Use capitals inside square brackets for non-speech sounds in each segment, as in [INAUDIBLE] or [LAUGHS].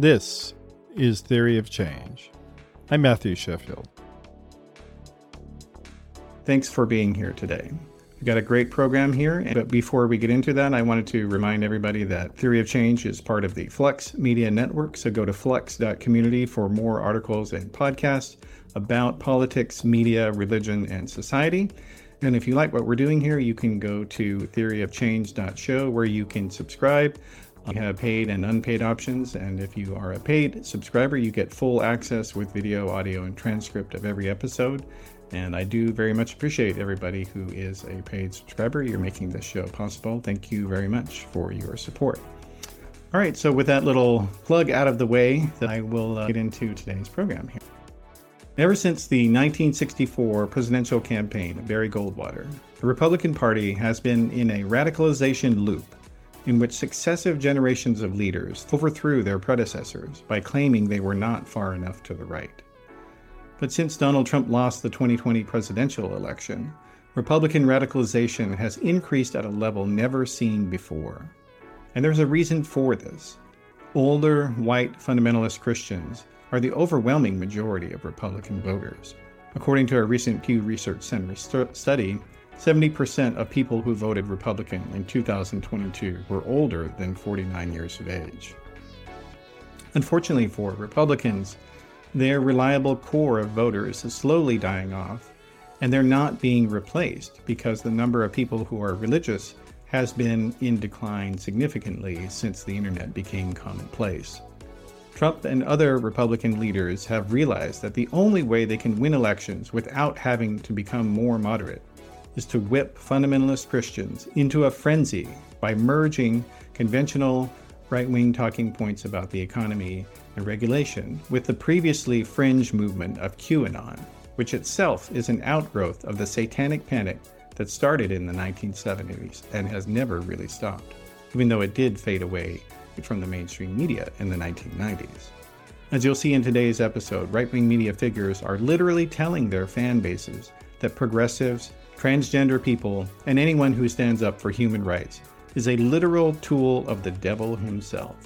This is Theory of Change. I'm Matthew Sheffield. Thanks for being here today. We've got a great program here, but before we get into that, I wanted to remind everybody that Theory of Change is part of the Flux Media Network. So go to flux.community for more articles and podcasts about politics, media, religion, and society. And if you like what we're doing here, you can go to theoryofchange.show where you can subscribe. We have paid and unpaid options, and if you are a paid subscriber, you get full access with video, audio, and transcript of every episode. And I do very much appreciate everybody who is a paid subscriber. You're making this show possible. Thank you very much for your support. All right, so with that little plug out of the way, I will uh, get into today's program here. Ever since the 1964 presidential campaign of Barry Goldwater, the Republican Party has been in a radicalization loop in which successive generations of leaders overthrew their predecessors by claiming they were not far enough to the right. But since Donald Trump lost the 2020 presidential election, Republican radicalization has increased at a level never seen before. And there's a reason for this. Older, white fundamentalist Christians are the overwhelming majority of Republican voters. According to a recent Pew Research Center st- study, 70% of people who voted Republican in 2022 were older than 49 years of age. Unfortunately for Republicans, their reliable core of voters is slowly dying off, and they're not being replaced because the number of people who are religious has been in decline significantly since the internet became commonplace. Trump and other Republican leaders have realized that the only way they can win elections without having to become more moderate is to whip fundamentalist Christians into a frenzy by merging conventional right wing talking points about the economy and regulation with the previously fringe movement of QAnon, which itself is an outgrowth of the satanic panic that started in the 1970s and has never really stopped, even though it did fade away from the mainstream media in the 1990s. As you'll see in today's episode, right wing media figures are literally telling their fan bases that progressives transgender people, and anyone who stands up for human rights is a literal tool of the devil himself.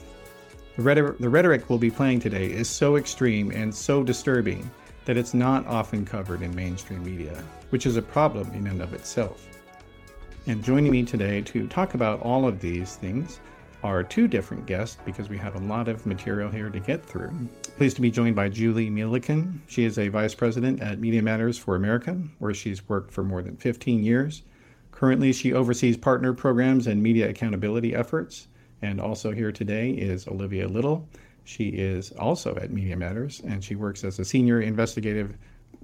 The rhetoric, the rhetoric we'll be playing today is so extreme and so disturbing that it's not often covered in mainstream media, which is a problem in and of itself. And joining me today to talk about all of these things are two different guests because we have a lot of material here to get through. Pleased to be joined by Julie Millican. She is a vice president at Media Matters for America, where she's worked for more than 15 years. Currently, she oversees partner programs and media accountability efforts. And also here today is Olivia Little. She is also at Media Matters, and she works as a senior investigative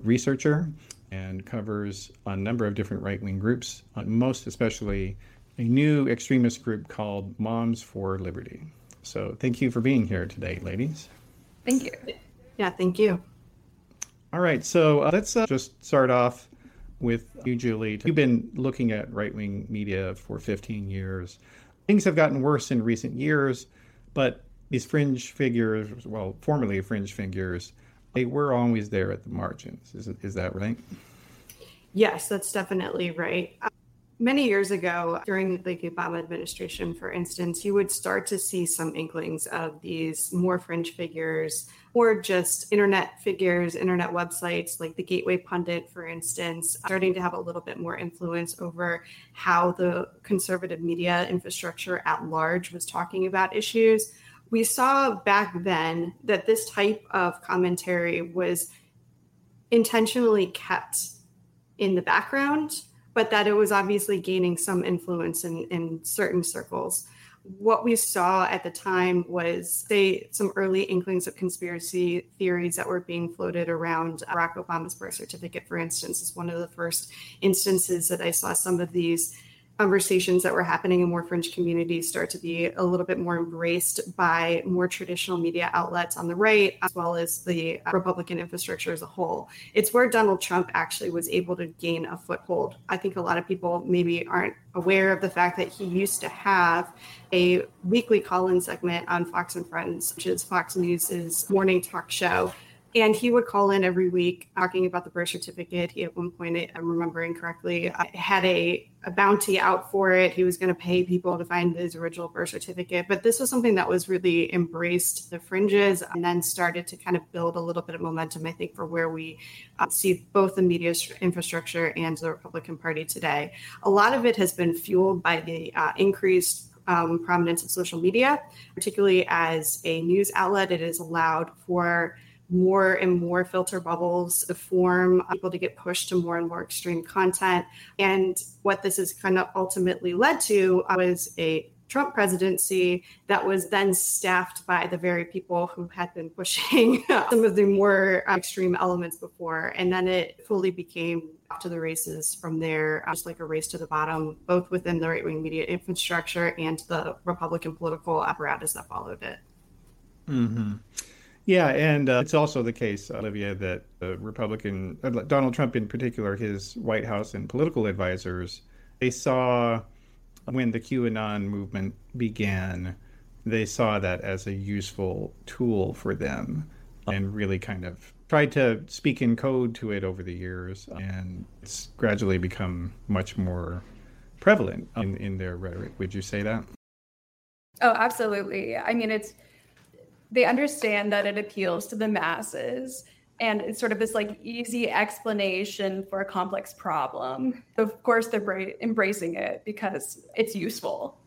researcher and covers a number of different right wing groups, uh, most especially a new extremist group called Moms for Liberty. So thank you for being here today, ladies. Thank you. Yeah, thank you. All right, so uh, let's uh, just start off with you, Julie. You've been looking at right wing media for 15 years. Things have gotten worse in recent years, but these fringe figures, well, formerly fringe figures, they were always there at the margins. Is, is that right? Yes, that's definitely right many years ago during the Obama administration, for instance, you would start to see some inklings of these more fringe figures or just internet figures, internet websites like the Gateway Pundit, for instance, starting to have a little bit more influence over how the conservative media infrastructure at large was talking about issues. We saw back then that this type of commentary was intentionally kept in the background but that it was obviously gaining some influence in, in certain circles. What we saw at the time was, say, some early inklings of conspiracy theories that were being floated around Barack Obama's birth certificate, for instance, is one of the first instances that I saw some of these conversations that were happening in more fringe communities start to be a little bit more embraced by more traditional media outlets on the right, as well as the uh, Republican infrastructure as a whole. It's where Donald Trump actually was able to gain a foothold. I think a lot of people maybe aren't aware of the fact that he used to have a weekly call in segment on Fox and Friends, which is Fox News's morning talk show And he would call in every week talking about the birth certificate. He, at one point, I'm remembering correctly, had a, a bounty out for it. He was going to pay people to find his original birth certificate. But this was something that was really embraced the fringes and then started to kind of build a little bit of momentum, I think, for where we uh, see both the media infrastructure and the Republican Party today. A lot of it has been fueled by the uh, increased um, prominence of social media, particularly as a news outlet. It is allowed for more and more filter bubbles form, uh, people to get pushed to more and more extreme content. And what this has kind of ultimately led to uh, was a Trump presidency that was then staffed by the very people who had been pushing [LAUGHS] some of the more uh, extreme elements before. And then it fully became off to the races from there, just like a race to the bottom, both within the right wing media infrastructure and the Republican political apparatus that followed it. Mm-hmm. Yeah, and uh, it's also the case, Olivia, that the Republican, uh, Donald Trump in particular, his White House and political advisors, they saw when the QAnon movement began, they saw that as a useful tool for them and really kind of tried to speak in code to it over the years. And it's gradually become much more prevalent in, in their rhetoric. Would you say that? Oh, absolutely. I mean, it's they understand that it appeals to the masses and it's sort of this like easy explanation for a complex problem. Of course, they're bra- embracing it because it's useful.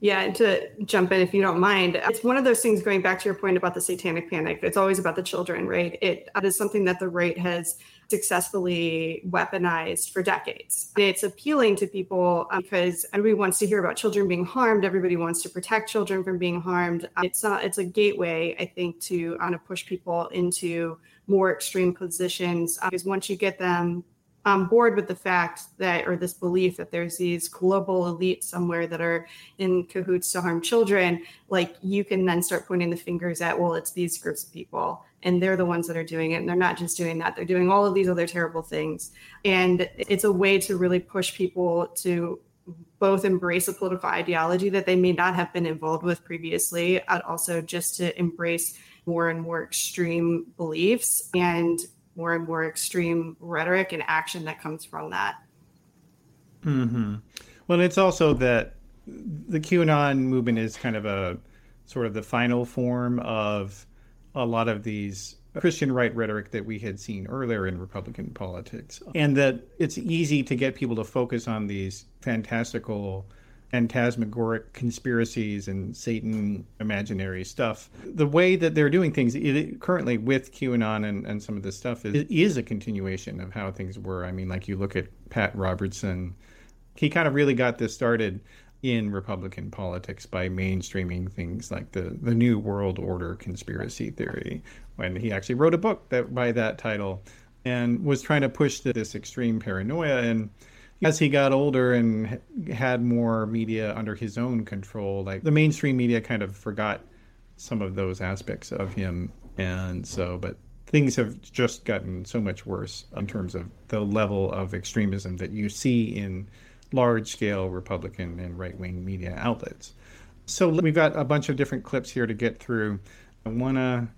Yeah, and to jump in, if you don't mind, it's one of those things going back to your point about the satanic panic. It's always about the children, right? It is something that the right has successfully weaponized for decades. It's appealing to people um, because everybody wants to hear about children being harmed. Everybody wants to protect children from being harmed. It's not. It's a gateway, I think, to kind of push people into more extreme positions uh, because once you get them on board with the fact that, or this belief that there's these global elites somewhere that are in cahoots to harm children, like you can then start pointing the fingers at, well, it's these groups of people and they're the ones that are doing it. And they're not just doing that, they're doing all of these other terrible things. And it's a way to really push people to both embrace a political ideology that they may not have been involved with previously, and also just to embrace more and more extreme beliefs and more and more extreme rhetoric and action that comes from that. mm-hmm. Well, it's also that the QAnon movement is kind of a sort of the final form of a lot of these Christian right rhetoric that we had seen earlier in Republican politics, and that it's easy to get people to focus on these fantastical phantasmagoric conspiracies and Satan imaginary stuff. The way that they're doing things it, currently with QAnon and, and some of this stuff is, is a continuation of how things were. I mean, like you look at Pat Robertson, he kind of really got this started in Republican politics by mainstreaming things like the, the New World Order conspiracy theory, when he actually wrote a book that by that title and was trying to push this extreme paranoia. And as he got older and had more media under his own control, like the mainstream media kind of forgot some of those aspects of him. And so, but things have just gotten so much worse in terms of the level of extremism that you see in large scale Republican and right wing media outlets. So we've got a bunch of different clips here to get through. I want to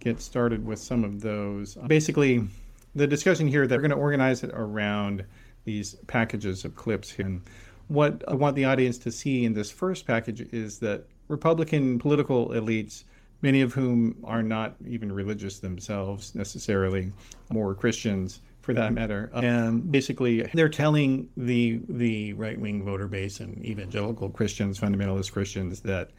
get started with some of those. Basically, the discussion here that we're going to organize it around these packages of clips. And what I want the audience to see in this first package is that Republican political elites, many of whom are not even religious themselves necessarily, more Christians for that matter, and basically they're telling the the right wing voter base and evangelical Christians, fundamentalist Christians, that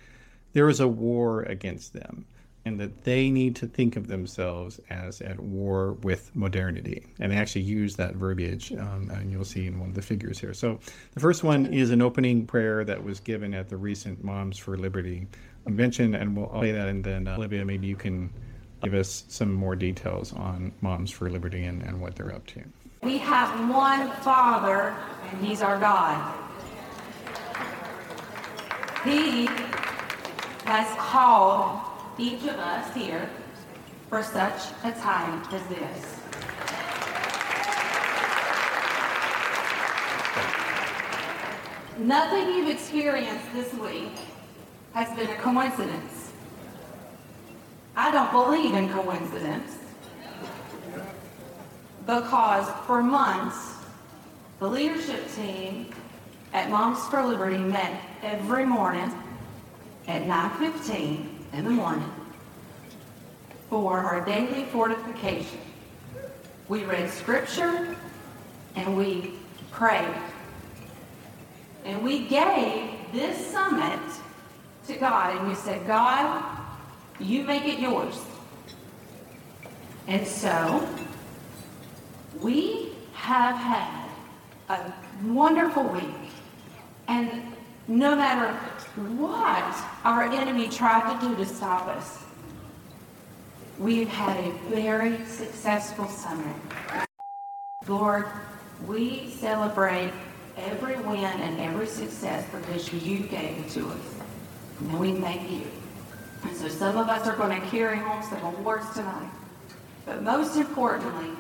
there is a war against them and that they need to think of themselves as at war with modernity. And they actually use that verbiage, um, and you'll see in one of the figures here. So the first one is an opening prayer that was given at the recent Moms for Liberty convention, and we'll play that, and then uh, Olivia, maybe you can give us some more details on Moms for Liberty and, and what they're up to. We have one Father, and He's our God. He has called each of us here for such a time as this. Nothing you've experienced this week has been a coincidence. I don't believe in coincidence because for months, the leadership team at Moms for Liberty met every morning at 9.15 in the morning for our daily fortification. We read scripture and we prayed. And we gave this summit to God and we said, God, you make it yours. And so we have had a wonderful week. And no matter what our enemy tried to do to stop us, we've had a very successful summer. Lord, we celebrate every win and every success because you gave it to us. And we thank you. And so some of us are going to carry home some awards tonight. But most importantly,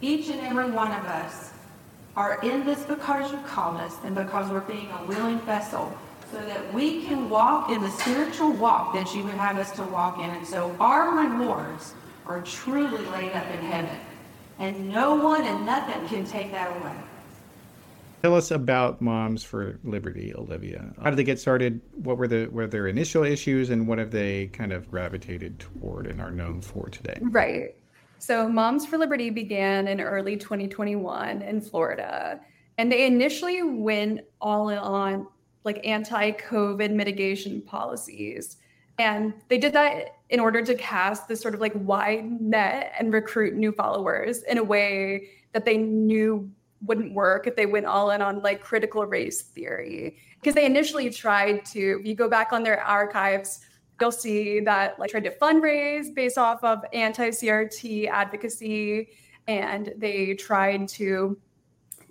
each and every one of us are in this because you called us and because we're being a willing vessel so that we can walk in the spiritual walk that you would have us to walk in. And so our rewards are truly laid up in heaven. And no one and nothing can take that away. Tell us about Moms for Liberty, Olivia. How did they get started? What were the were their initial issues, and what have they kind of gravitated toward and are known for today? Right. So, Moms for Liberty began in early 2021 in Florida, and they initially went all in on like anti-COVID mitigation policies. And they did that in order to cast this sort of like wide net and recruit new followers in a way that they knew wouldn't work if they went all in on like critical race theory. Because they initially tried to, if you go back on their archives, you'll see that like tried to fundraise based off of anti-CRT advocacy. And they tried to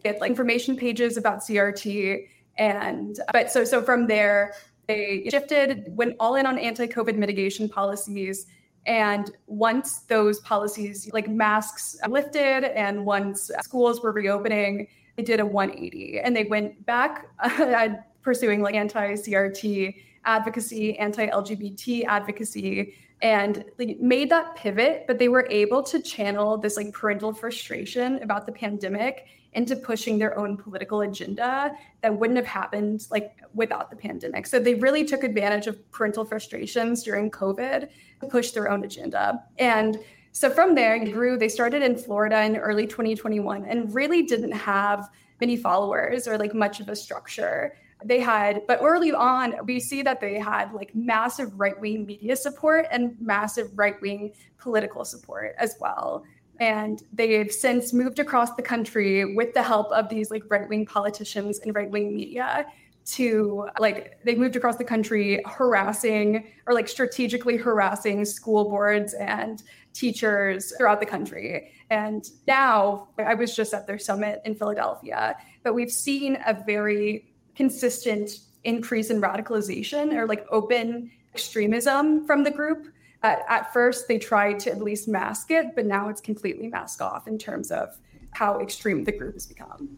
get like information pages about CRT. And but so so from there, they shifted, went all in on anti-COVID mitigation policies and once those policies, like masks, lifted, and once schools were reopening, they did a 180 and they went back [LAUGHS] uh, pursuing like anti CRT advocacy, anti LGBT advocacy, and like, made that pivot. But they were able to channel this like parental frustration about the pandemic into pushing their own political agenda that wouldn't have happened like without the pandemic. So they really took advantage of parental frustrations during COVID to push their own agenda. And so from there, it grew. They started in Florida in early 2021 and really didn't have many followers or like much of a structure. They had, but early on, we see that they had like massive right wing media support and massive right wing political support as well and they've since moved across the country with the help of these like right-wing politicians and right-wing media to like they moved across the country harassing or like strategically harassing school boards and teachers throughout the country. And now i was just at their summit in philadelphia but we've seen a very consistent increase in radicalization or like open extremism from the group at, at first they tried to at least mask it, but now it's completely masked off in terms of how extreme the group has become.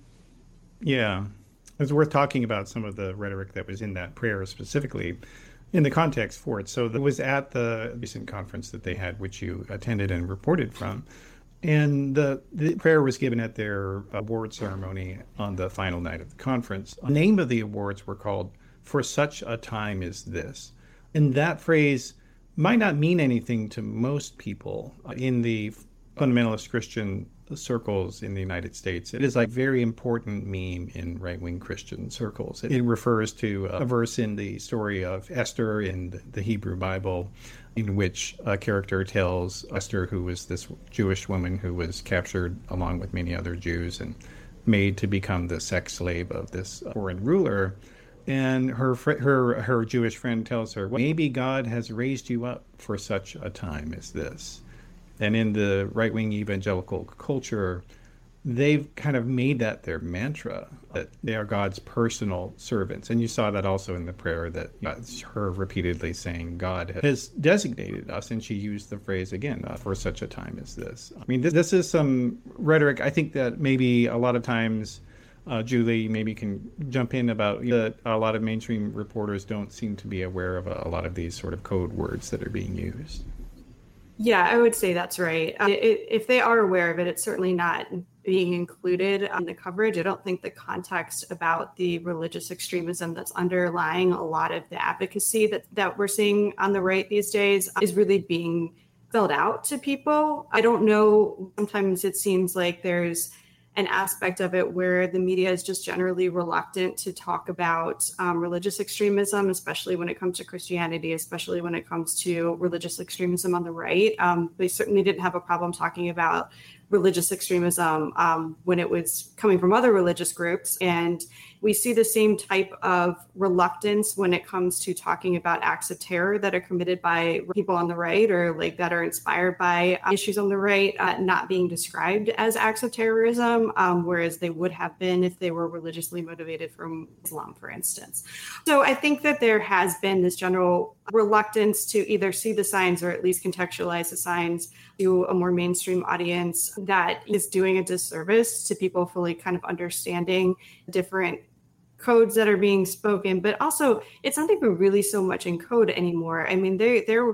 Yeah. It's worth talking about some of the rhetoric that was in that prayer specifically in the context for it. So it was at the recent conference that they had, which you attended and reported from. And the, the prayer was given at their award ceremony on the final night of the conference. The name of the awards were called For Such a Time as This. And that phrase might not mean anything to most people in the fundamentalist Christian circles in the United States. It is a very important meme in right-wing Christian circles. It refers to a verse in the story of Esther in the Hebrew Bible in which a character tells Esther who was this Jewish woman who was captured along with many other Jews and made to become the sex slave of this foreign ruler and her her her Jewish friend tells her, "Maybe God has raised you up for such a time as this." And in the right wing evangelical culture, they've kind of made that their mantra that they are God's personal servants. And you saw that also in the prayer that her repeatedly saying, God has designated us. And she used the phrase again, uh, for such a time as this. I mean, this, this is some rhetoric. I think that maybe a lot of times uh, Julie maybe can jump in about that a lot of mainstream reporters don't seem to be aware of a, a, lot of these sort of code words that are being used. Yeah, I would say that's right. Uh, it, if they are aware of it, it's certainly not being included on the coverage. I don't think the context about the religious extremism that's underlying a lot of the advocacy that, that we're seeing on the right these days is really being spelled out to people. I don't know. Sometimes it seems like there's an aspect of it where the media is just generally reluctant to talk about um, religious extremism, especially when it comes to Christianity, especially when it comes to religious extremism on the right. Um, they certainly didn't have a problem talking about religious extremism um, when it was coming from other religious groups. And we see the same type of reluctance when it comes to talking about acts of terror that are committed by people on the right or like that are inspired by issues on the right, uh, not being described as acts of terrorism, um, whereas they would have been if they were religiously motivated from Islam, for instance. So I think that there has been this general reluctance to either see the signs or at least contextualize the signs to a more mainstream audience that is doing a disservice to people fully kind of understanding different codes that are being spoken but also it's not even really so much in code anymore. I mean they they're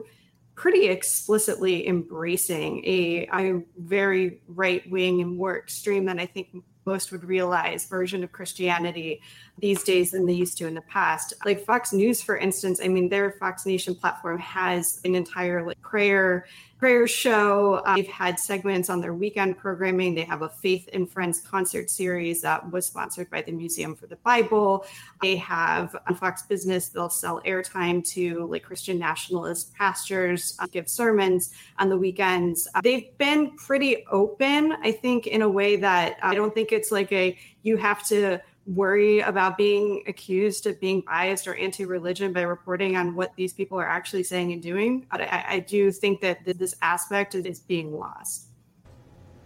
pretty explicitly embracing a, a very right wing and more extreme than i think most would realize version of Christianity these days than they used to in the past. Like Fox News, for instance, I mean, their Fox Nation platform has an entire like prayer prayer show. Uh, they've had segments on their weekend programming. They have a Faith and Friends concert series that was sponsored by the Museum for the Bible. They have on Fox Business, they'll sell airtime to like Christian nationalist pastors, uh, give sermons on the weekends. Uh, they've been pretty open, I think, in a way that I don't think it's like a you have to worry about being accused of being biased or anti-religion by reporting on what these people are actually saying and doing. But I, I do think that this aspect is being lost.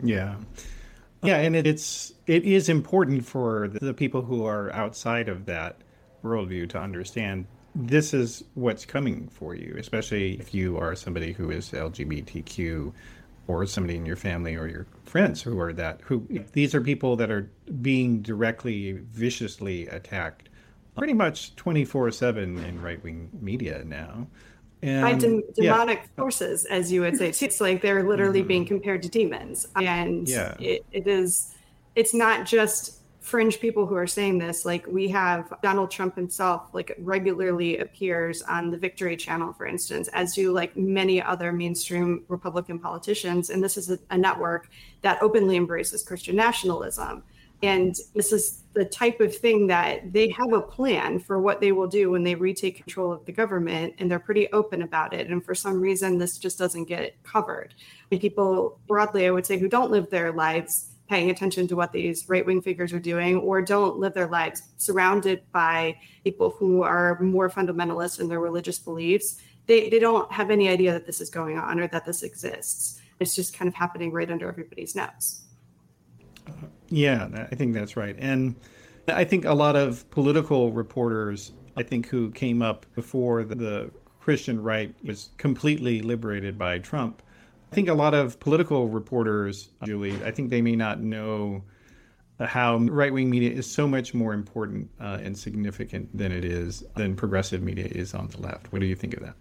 Yeah, yeah, and it, it's it is important for the people who are outside of that worldview to understand this is what's coming for you, especially if you are somebody who is LGBTQ or somebody in your family or your friends who are that who these are people that are being directly viciously attacked pretty much 24/7 in right-wing media now and, by de- demonic yeah. forces as you would say it's like they're literally mm-hmm. being compared to demons and yeah. it, it is it's not just fringe people who are saying this like we have donald trump himself like regularly appears on the victory channel for instance as do like many other mainstream republican politicians. And this is a, a network that openly embraces christian nationalism. And this is the type of thing that they have a plan for what they will do when they retake control of the government and they're pretty open about it. And for some reason this just doesn't get covered. And people broadly i would say who don't live their lives paying attention to what these right wing figures are doing or don't live their lives surrounded by people who are more fundamentalist in their religious beliefs, they, they don't have any idea that this is going on or that this exists. It's just kind of happening right under everybody's nose. Yeah, I think that's right. And I think a lot of political reporters, I think, who came up before the Christian right was completely liberated by Trump I think a lot of political reporters, Julie, I think they may not know how right wing media is so much more important uh, and significant than it is than progressive media is on the left. What do you think of that?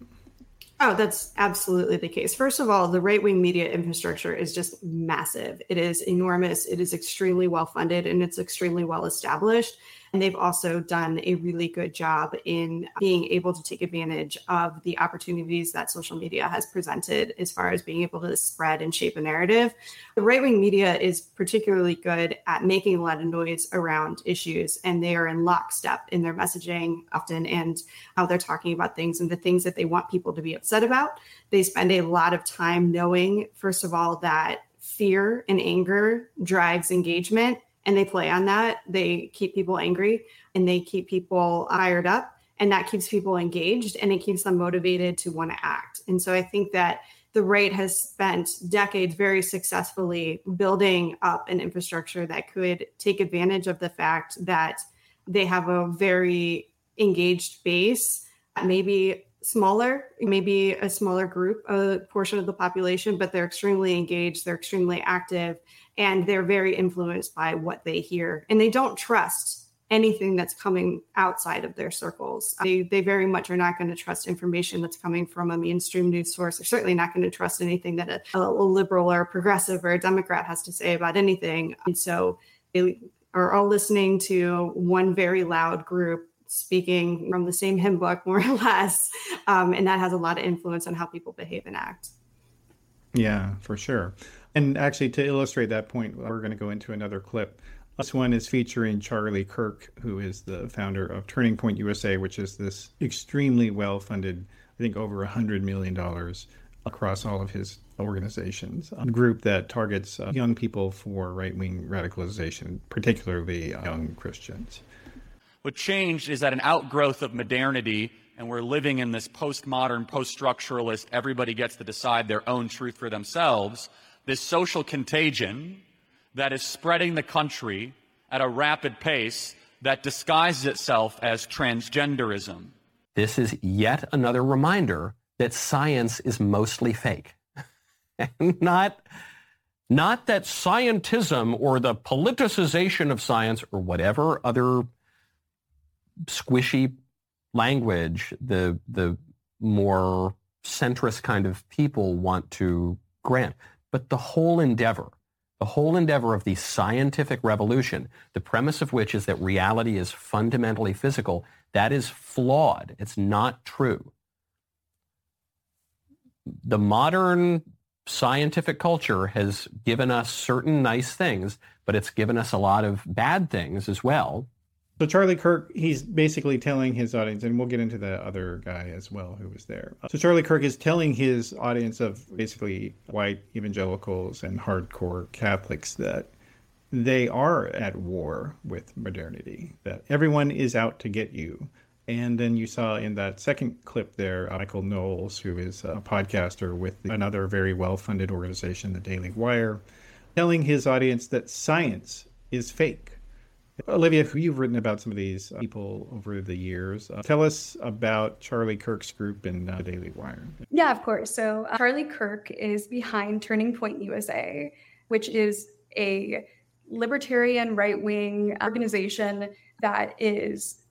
Oh, that's absolutely the case. First of all, the right wing media infrastructure is just massive. It is enormous. It is extremely well funded and it's extremely well established. And they've also done a really good job in being able to take advantage of the opportunities that social media has presented as far as being able to spread and shape a narrative. The right wing media is particularly good at making a lot of noise around issues, and they are in lockstep in their messaging often and how they're talking about things and the things that they want people to be upset about. They spend a lot of time knowing, first of all, that fear and anger drives engagement and they play on that. They keep people angry and they keep people fired up, and that keeps people engaged and it keeps them motivated to want to act. And so I think that the right has spent decades very successfully building up an infrastructure that could take advantage of the fact that they have a very engaged base, maybe smaller, maybe a smaller group, a portion of the population, but they're extremely engaged, they're extremely active, and they're very influenced by what they hear. And they don't trust anything that's coming outside of their circles. They, they very much are not going to trust information that's coming from a mainstream news source. They're certainly not going to trust anything that a, a liberal or a progressive or a Democrat has to say about anything. And so they are all listening to one very loud group speaking from the same hymn book, more [LAUGHS] or less. Um, and that has a lot of influence on how people behave and act. Yeah, for sure. And actually, to illustrate that point, we're going to go into another clip. This one is featuring Charlie Kirk, who is the founder of Turning Point USA, which is this extremely well funded, I think over $100 million across all of his organizations, a group that targets uh, young people for right wing radicalization, particularly young Christians. What changed is that an outgrowth of modernity, and we're living in this postmodern, post structuralist, everybody gets to decide their own truth for themselves, this social contagion that is spreading the country at a rapid pace that disguises itself as transgenderism. This is yet another reminder that science is mostly fake. [LAUGHS] not, not that scientism or the politicization of science or whatever other squishy language the, the more centrist kind of people want to grant. But the whole endeavor, the whole endeavor of the scientific revolution, the premise of which is that reality is fundamentally physical, that is flawed. It's not true. The modern scientific culture has given us certain nice things, but it's given us a lot of bad things as well. So Charlie Kirk, he's basically telling his audience, and we'll get into the other guy as well who was there. So Charlie Kirk is telling his audience of basically white evangelicals and hardcore Catholics that they are at war with modernity, that everyone is out to get you. And then you saw in that second clip there, Michael Knowles, who is a podcaster with another very well funded organization, the Daily Wire, telling his audience that science is fake Olivia, who you've written about some of these people over the years. Uh, tell us about Charlie Kirk's group in uh, Daily Wire. Yeah, of course. So uh, Charlie Kirk is behind Turning Point USA, which is a libertarian right wing organization that is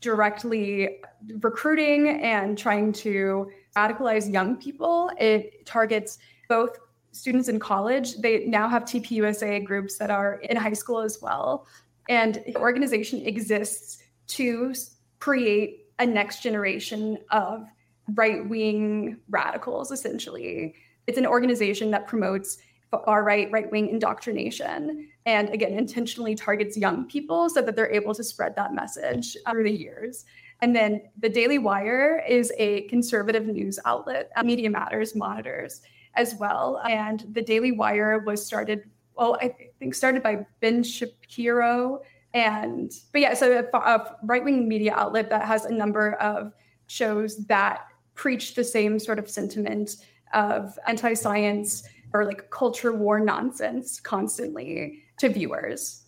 directly recruiting and trying to radicalize young people. It targets both students in college. They now have TPUSA groups that are in high school as well. And the organization exists to create a next generation of right wing radicals, essentially. It's an organization that promotes far right, right wing indoctrination and again, intentionally targets young people so that they're able to spread that message through the years. And then the Daily Wire is a conservative news outlet, Media Matters monitors as well. And the Daily Wire was started well, I think started by Ben Shapiro. And, but yeah, so a, a right wing media outlet that has a number of shows that preach the same sort of sentiment of anti science or like culture war nonsense constantly to viewers.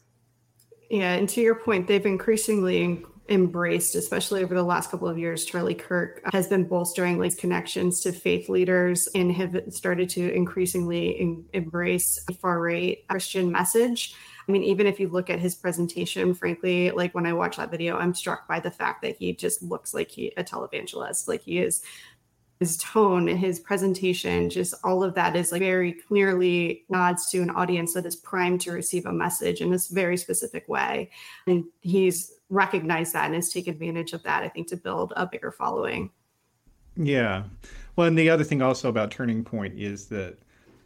Yeah, and to your point, they've increasingly embraced, especially over the last couple of years, Charlie Kirk has been bolstering like connections to faith leaders and have started to increasingly in, embrace a far right Christian message. I mean, even if you look at his presentation, frankly, like when I watch that video, I'm struck by the fact that he just looks like he a televangelist. Like he is his tone, his presentation, just all of that is like very clearly nods to an audience that is primed to receive a message in this very specific way. And he's recognized that and has taken advantage of that, I think, to build a bigger following. Yeah. Well, and the other thing also about Turning Point is that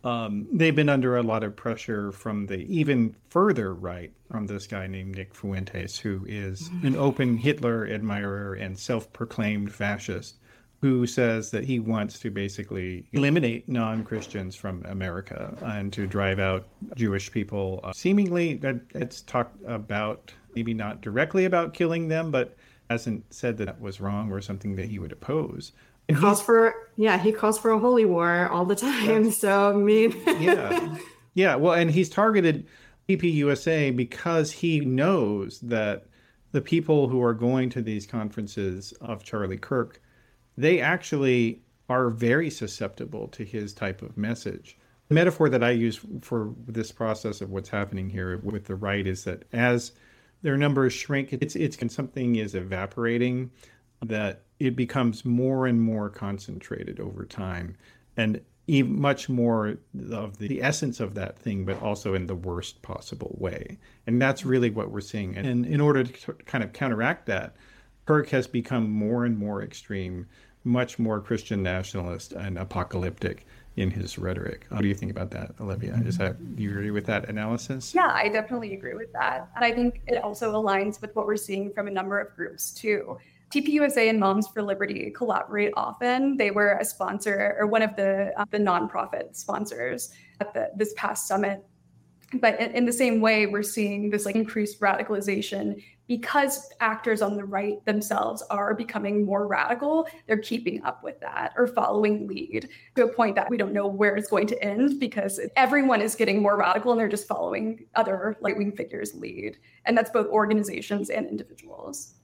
um, they've been under a lot of pressure from the even further right from this guy named Nick Fuentes, who is mm-hmm. an open Hitler admirer and self proclaimed fascist who says that he wants to basically eliminate non Christians from America and to drive out Jewish people. Uh, seemingly, that it's talked about, maybe not directly about killing them, but hasn't said that that was wrong or something that he would oppose. He calls for yeah, he calls for a holy war all the time. [LAUGHS] So I mean, [LAUGHS] yeah, yeah. Well, and he's targeted TPUSA because he knows that the people who are going to these conferences of Charlie Kirk they actually are very susceptible to his type of message. The metaphor that I use for this process of what's happening here with the right is that as their numbers shrink. It's it's when something is evaporating that it becomes more and more concentrated over time, and even much more of the, the essence of that thing, but also in the worst possible way. And that's really what we're seeing. And in order to kind of counteract that, Kirk has become more and more extreme, much more Christian nationalist and apocalyptic in his rhetoric. What do you think about that, Olivia? Is that do you agree with that analysis? Yeah, I definitely agree with that. And I think it also aligns with what we're seeing from a number of groups too. TPUSA and Moms for Liberty collaborate often. They were a sponsor or one of the uh, the nonprofit sponsors at the, this past summit. But in, in the same way, we're seeing this like increased radicalization because actors on the right themselves are becoming more radical. They're keeping up with that or following lead to a point that we don't know where it's going to end because everyone is getting more radical and they're just following other right wing figures lead, and that's both organizations and individuals.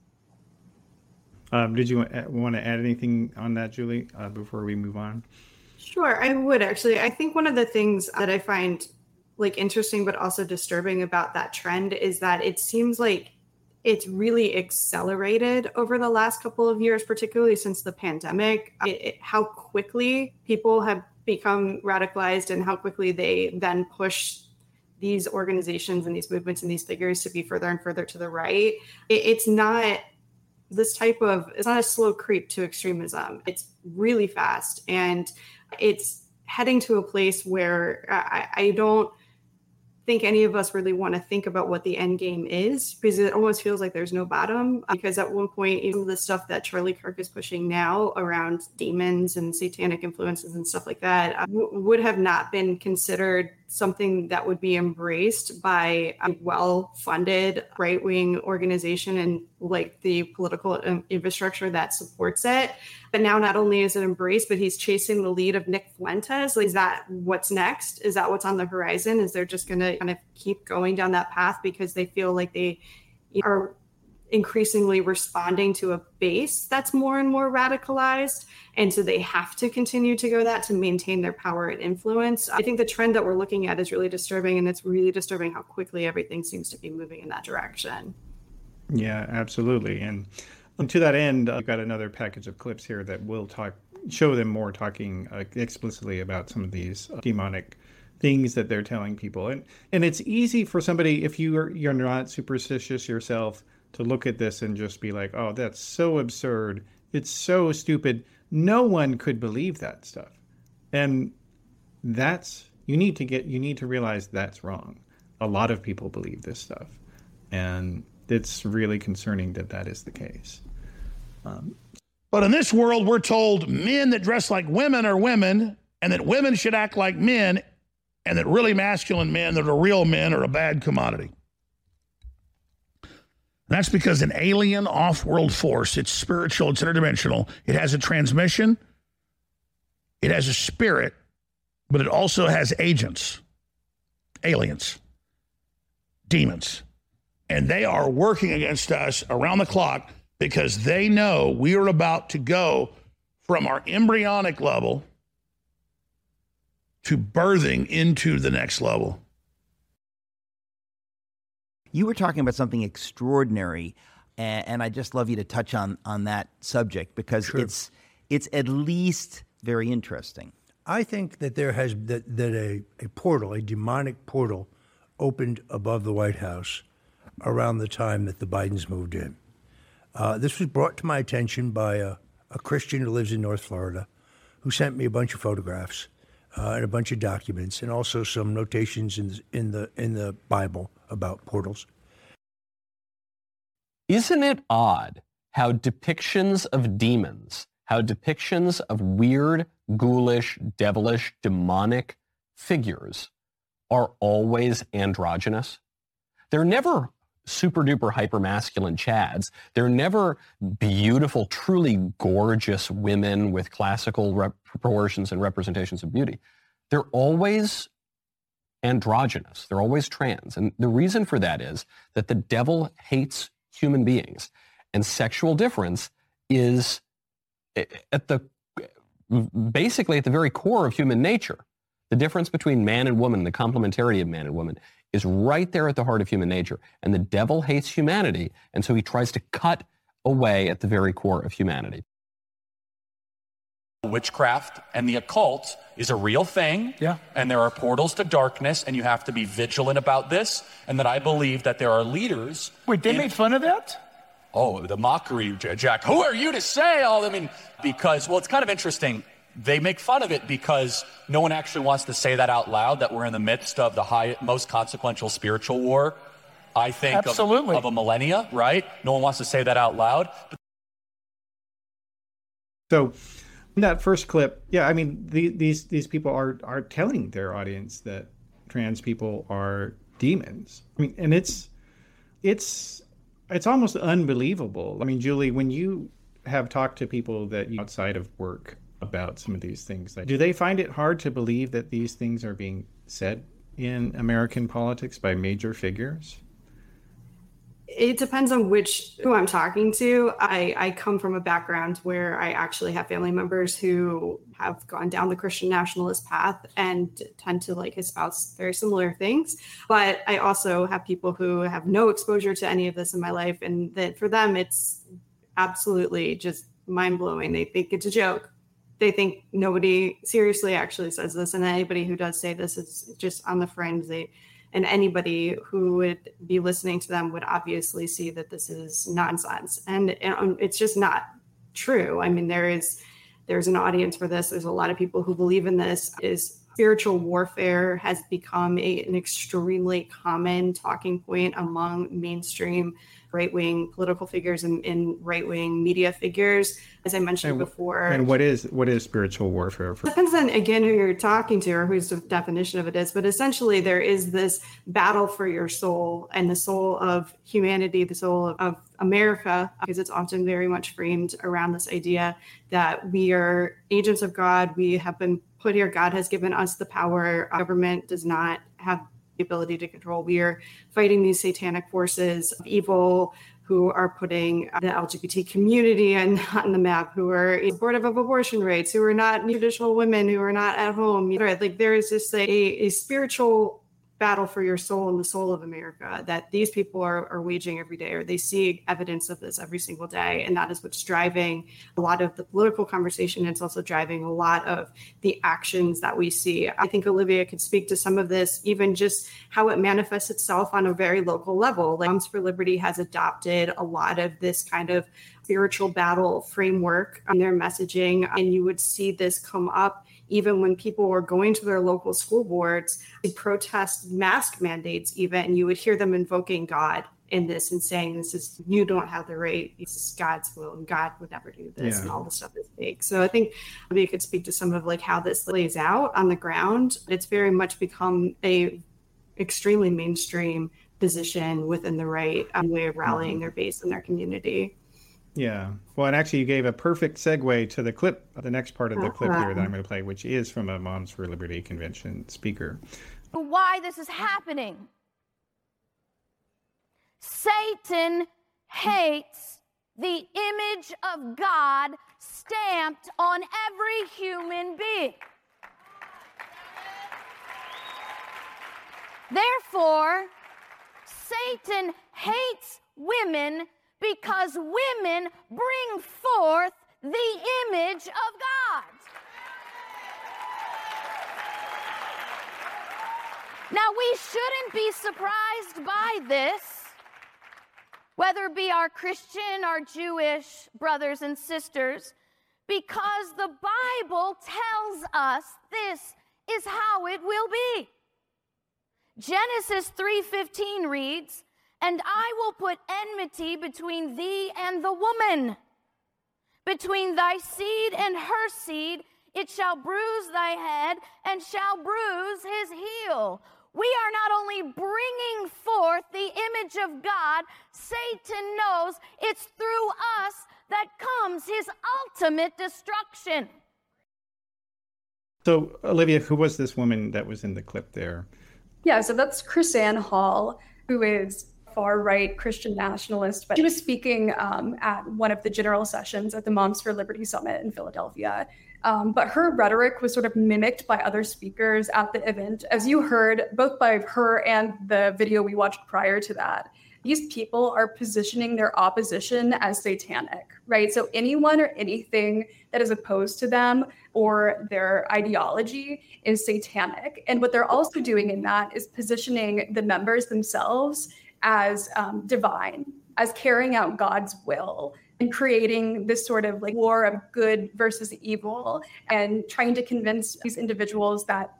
Um, did you want to add anything on that, Julie, uh, before we move on? Sure, I would actually. I think one of the things that I find like interesting but also disturbing about that trend is that it seems like it's really accelerated over the last couple of years, particularly since the pandemic. It, it, how quickly people have become radicalized and how quickly they then push these organizations and these movements and these figures to be further and further to the right. It, it's not this type of it's not a slow creep to extremism it's really fast and it's heading to a place where i, I don't think any of us really want to think about what the end game is because it almost feels like there's no bottom. Because at one point, even the stuff that Charlie Kirk is pushing now around demons and satanic influences and stuff like that uh, w- would have not been considered something that would be embraced by a well funded right wing organization and like the political infrastructure that supports it. But now not only is it embraced, but he's chasing the lead of Nick Fuentes. Is that what's next? Is that what's on the horizon? Is they're just going to kind of keep going down that path because they feel like they are increasingly responding to a base that's more and more radicalized. And so they have to continue to go that to maintain their power and influence. I think the trend that we're looking at is really disturbing, and it's really disturbing how quickly everything seems to be moving in that direction. Yeah, absolutely. And and to that end, I've got another package of clips here that will talk, show them more talking explicitly about some of these uh, demonic things that they're telling people. And and it's easy for somebody if you are you're not superstitious yourself to look at this and just be like, "Oh, that's so absurd. It's so stupid. No one could believe that stuff." And that's you need to get you need to realize that's wrong. A lot of people believe this stuff. And it's really concerning that that is the case. Um, but in this world, we're told men that dress like women are women, and that women should act like men, and that really masculine men that are real men are a bad commodity. That's because an alien off world force, it's spiritual, it's interdimensional, it has a transmission, it has a spirit, but it also has agents, aliens, demons. And they are working against us around the clock because they know we are about to go from our embryonic level to birthing into the next level. You were talking about something extraordinary, and, and I just love you to touch on on that subject because sure. it's it's at least very interesting. I think that there has that, that a, a portal, a demonic portal, opened above the White House around the time that the Bidens moved in. Uh, this was brought to my attention by a, a, Christian who lives in North Florida who sent me a bunch of photographs uh, and a bunch of documents and also some notations in, in, the, in the Bible about portals. Isn't it odd how depictions of demons, how depictions of weird, ghoulish, devilish, demonic figures are always androgynous? They're never super duper hyper masculine chads. They're never beautiful, truly gorgeous women with classical rep- proportions and representations of beauty. They're always androgynous. They're always trans. And the reason for that is that the devil hates human beings. And sexual difference is eh, at the basically at the very core of human nature. The difference between man and woman, the complementarity of man and woman, is right there at the heart of human nature. And the devil hates humanity. And so he tries to cut away at the very core of humanity. Witchcraft and the occult is a real thing. Yeah. And there are portals to darkness, and you have to be vigilant about this. And that I believe that there are leaders. Wait, they in- made fun of that? Oh, the mockery, Jack. Who are you to say all? I mean, because, well, it's kind of interesting. They make fun of it because no one actually wants to say that out loud that we're in the midst of the high, most consequential spiritual war, I think, of- Absolutely. Of, a millennia, right? No one wants to say that out loud. But So, in that first clip, yeah, I mean, the, these these people are are telling their audience that trans people are demons. I mean, and it's it's it's almost unbelievable. I mean, Julie, when you have talked to people that you outside of work about some of these things, do they find it hard to believe that these things are being said in American politics by major figures? it depends on which who I'm talking to. I, I come from a background where I actually have family members who have gone down the Christian nationalist path and tend to like espouse very similar things. But I also have people who have no exposure to any of this in my life, and that for them it's absolutely just mind blowing. They think it's a joke. They think nobody seriously actually says this, and anybody who does say this is just on the fringe. And anybody who would be listening to them would obviously see that this is nonsense. And, and it's just not true. I mean there is there's an audience for this. There's a lot of people who believe in this. Is spiritual warfare has become a, an extremely common talking point among mainstream right-wing political figures and, and right-wing media figures. As i mentioned And, before and what is what is spiritual warfare for? depends on again who you're talking to or whose definition of it is but essentially there is this battle for your soul and the soul of humanity the soul of, of america because it's often very much framed around this idea that we are agents of god. We have been put here. God has given us the power. Our government does not have ability to control we are fighting these satanic forces of evil who are putting the LGBT community on, [LAUGHS] on the map, who are supportive of abortion rights, who are not traditional women, who are not at home. Like there is just a, a spiritual battle for your soul and the soul of America that these people are, are waging every day, or they see evidence of this every single day. And that is what's driving a lot of the political conversation. It's also driving a lot of the actions that we see. I think Olivia could speak to some of this, even just how it manifests itself on a very local level. Like Moms for Liberty has adopted a lot of this kind of spiritual battle framework on their messaging. And you would see this come up even when people were going to their local school boards to protest mask mandates, even, you would hear them invoking God in this and saying, This is, you don't have the right, this is God's will, and God would never do this, Yeah. and all this stuff is fake. So I think maybe you could speak to some of like how this plays out on the ground. It's very much become a extremely mainstream position within the right um, way of rallying their base and their community. Yeah. Well, and actually, you gave a perfect segue to the clip, the next part of the clip here that I'm uh-huh. going to play, which is from a Moms for Liberty convention speaker. why this is happening. Satan hates the image of God stamped on every human being. Therefore, Satan hates women because women bring forth the image of God. Now, we shouldn't be surprised by this, whether it be our Christian or Jewish brothers and sisters, because the Bible tells us this is how it will be. Genesis 3:15 reads, "And I will put enmity between thee and the woman, between thy seed and her seed, it shall bruise thy head and shall bruise his heel." We are not only bringing forth the image of God, Satan knows it's through us that comes his ultimate destruction. So, Olivia, who was this woman that was in the clip there? Yeah, so that's KrisAnne Hall, who is far right Christian nationalist, but she was speaking um, at one of the general sessions at the Moms for Liberty Summit in Philadelphia. Um, but her rhetoric was sort of mimicked by other speakers at the event, as you heard both by her and the video we watched prior to that. These people are positioning their opposition as satanic, right? So anyone or anything that is opposed to them or their ideology is satanic. And what they're also doing in that is positioning the members themselves as um, divine, as carrying out God's will and creating this sort of like war of good versus evil and trying to convince these individuals that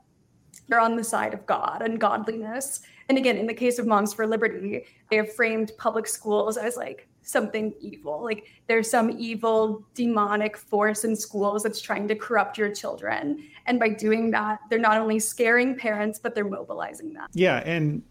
they're on the side of God and godliness. And again, in the case of Moms for Liberty, they have framed public schools as like something evil. Like there's some evil demonic force in schools that's trying to corrupt your children. And by doing that, they're not only scaring parents, but they're mobilizing them. Yeah. And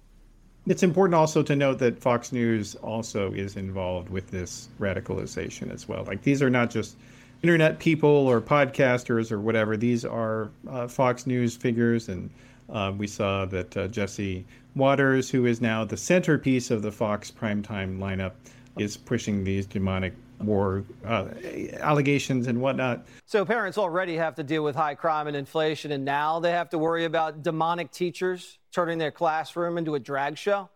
it's important also to note that Fox News also is involved with this radicalization as well. Like these are not just internet people or podcasters or whatever. These are uh, Fox News figures, and uh, we saw that uh, Jesse Watters, who is now the centerpiece of the Fox primetime lineup, is pushing these demonic war uh, allegations and whatnot. So parents already have to deal with high crime and inflation, and now they have to worry about demonic teachers turning their classroom into a drag show.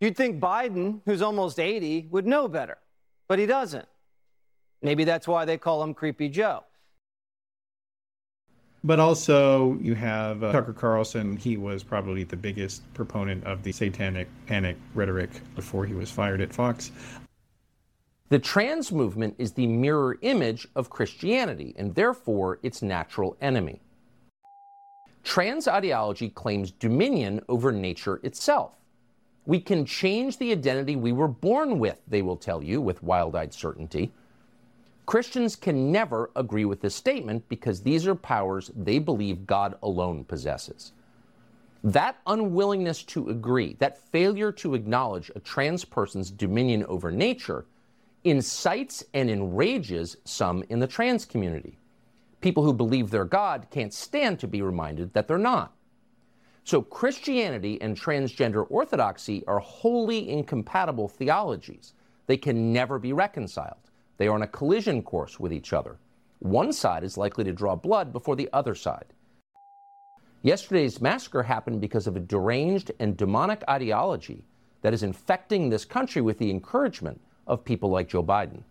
You'd think Biden, who's almost 80, would know better, but he doesn't. Maybe that's why they call him Creepy Joe. But also, you have uh, Tucker Carlson. He was probably the biggest proponent of the satanic panic rhetoric before he was fired at Fox. The trans movement is the mirror image of Christianity and therefore its natural enemy. Trans ideology claims dominion over nature itself. We can change the identity we were born with, they will tell you with wild eyed certainty. Christians can never agree with this statement because these are powers they believe God alone possesses. That unwillingness to agree, that failure to acknowledge a trans person's dominion over nature, incites and enrages some in the trans community. People who believe they're God can't stand to be reminded that they're not. So, Christianity and transgender orthodoxy are wholly incompatible theologies. They can never be reconciled. They are on a collision course with each other. One side is likely to draw blood before the other side. Yesterday's massacre happened because of a deranged and demonic ideology that is infecting this country with the encouragement of people like Joe Biden.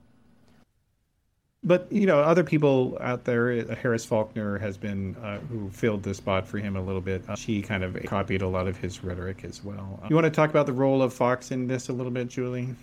But you know, other people out there, Harris Faulkner has been uh, who filled the spot for him a little bit. Uh, she kind of copied a lot of his rhetoric as well. You want to talk about the role of Fox in this a little bit, Julie?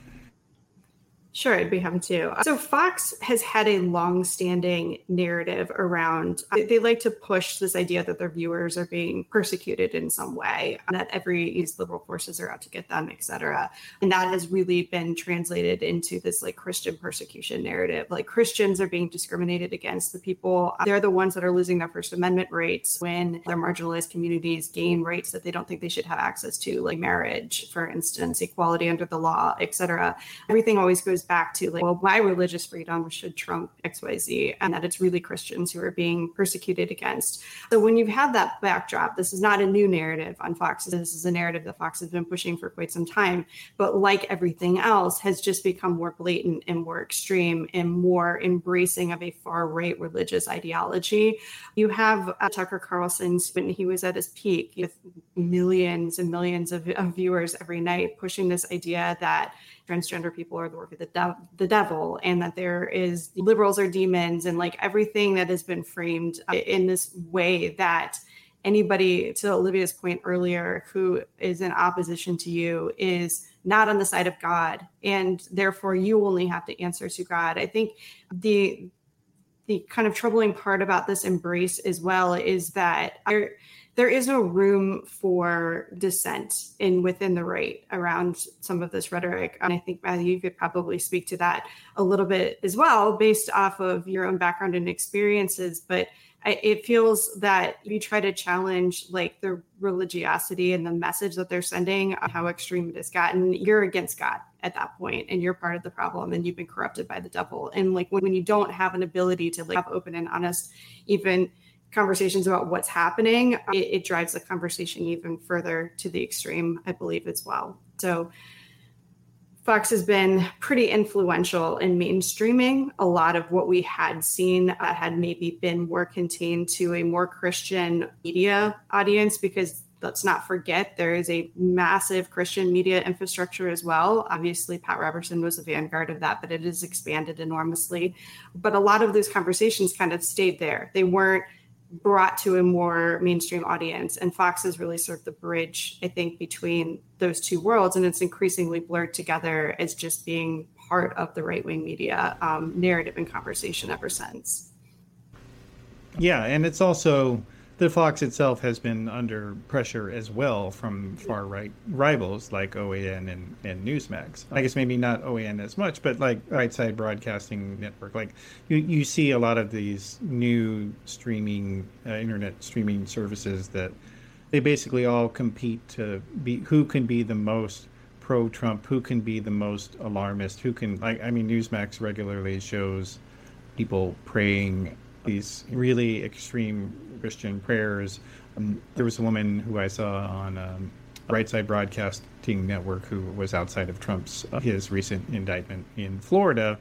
Sure, I'd be happy to. So, Fox has had a long-standing narrative around. They like to push this idea that their viewers are being persecuted in some way, that every these liberal forces are out to get them, etc. And that has really been translated into this like Christian persecution narrative. Like Christians are being discriminated against. The people they're the ones that are losing their First Amendment rights when their marginalized communities gain rights that they don't think they should have access to, like marriage, for instance, equality under the law, etc. Everything always goes goes back to like, well, my religious freedom should trump XYZ, and that it's really Christians who are being persecuted against. So when you've had that backdrop, this is not a new narrative on Fox. This is a narrative that Fox has been pushing for quite some time, but like everything else, has just become more blatant and more extreme and more embracing of a far right religious ideology. You have uh, Tucker Carlson's when he was at his peak with millions and millions of, of viewers every night pushing this idea that transgender people are the work of the, de- the devil and that there is liberals are demons and like everything that has been framed in this way that anybody to olivia's point earlier who is in opposition to you is not on the side of god and therefore you only have to answer to god. I think the the kind of troubling part about this embrace as well is that is no room for dissent in within the right around some of this rhetoric. And I think Matthew, you could probably speak to that a little bit as well, based off of your own background and experiences. But I, it feels that you try to challenge like the religiosity and the message that they're sending, how extreme it has gotten. You're against God at that point, and you're part of the problem, and you've been corrupted by the devil. And like when, when you don't have an ability to like have open and honest, even conversations about what's happening, it, it, drives the conversation even further to the extreme, I believe, as well. So Fox has been pretty influential in mainstreaming. A lot of what we had seen uh, had maybe been more contained to a more Christian media audience because let's not forget there is a massive Christian media infrastructure as well. Obviously, Pat Robertson was the vanguard of that, but it has expanded enormously. But a lot of those conversations kind of stayed there. They weren't brought to a more mainstream audience. And Fox has really served the bridge, I think, between those two worlds. And it's increasingly blurred together as just being part of the right wing media um, narrative and conversation ever since. Yeah. And it's also the Fox itself has been under pressure as well from far right rivals like OAN and, and Newsmax. I guess maybe not OAN as much, but like Right Side Broadcasting Network. Like you, you see a lot of these new streaming, uh, internet streaming services that they basically all compete to be who can be the most pro Trump, who can be the most alarmist, who can, like, I mean, Newsmax regularly shows people praying these really extreme Christian prayers. Um, there was a woman who I saw on um, Right Side Broadcasting Network who was outside of Trump's uh, his recent indictment in Florida,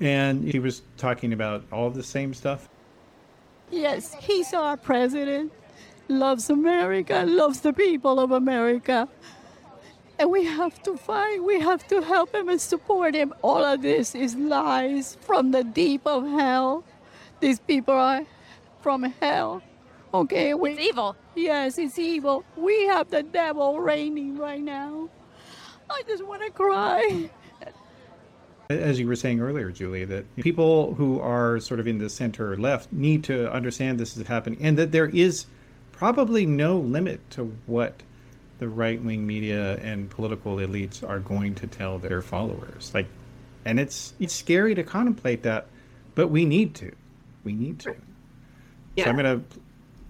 and he was talking about all the same stuff. Yes, he's our president. Loves America, loves the people of America. And we have to fight. We have to help him and support him. All of this is lies from the deep of hell. These people are from hell. Okay, we, it's evil. Yes, it's evil. We have the devil reigning right now. I just want to cry. As you were saying earlier, Julie, that people who are sort of in the center left need to understand this is happening and that there is probably no limit to what the right wing media and political elites are going to tell their followers. Like, and it's it's scary to contemplate that, but we need to. We need to. Yeah. So I'm going to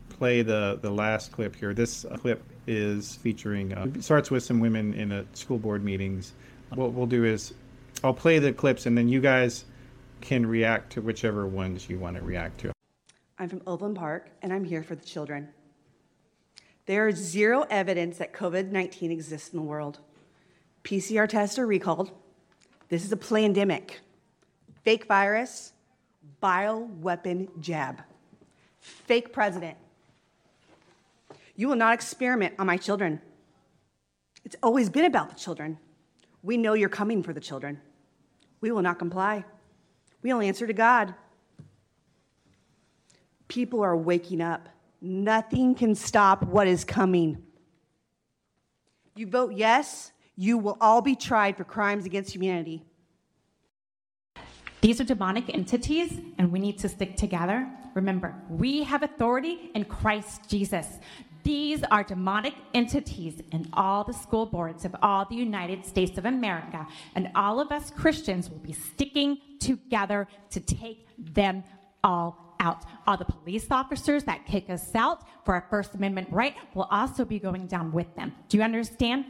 play the the last clip here. This clip is featuring uh, starts with some women in a school board meetings. What we'll do is I'll play the clips and then you guys can react to whichever ones you want to react to. I'm from Overland Park and I'm here for the children. There is zero evidence that COVID 19 exists in the world. PCR tests are recalled. This is a pandemic. Fake virus, bioweapon jab. Fake president. You will not experiment on my children. It's always been about the children. We know you're coming for the children. We will not comply. We'll answer to God. People are waking up. Nothing can stop what is coming. You vote yes, you will all be tried for crimes against humanity. These are demonic entities, and we need to stick together. Remember, we have authority in Christ Jesus. These are demonic entities in all the school boards of all the United States of America, and all of us Christians will be sticking together to take them all out. All the police officers that kick us out for our First Amendment right will also be going down with them. Do you understand?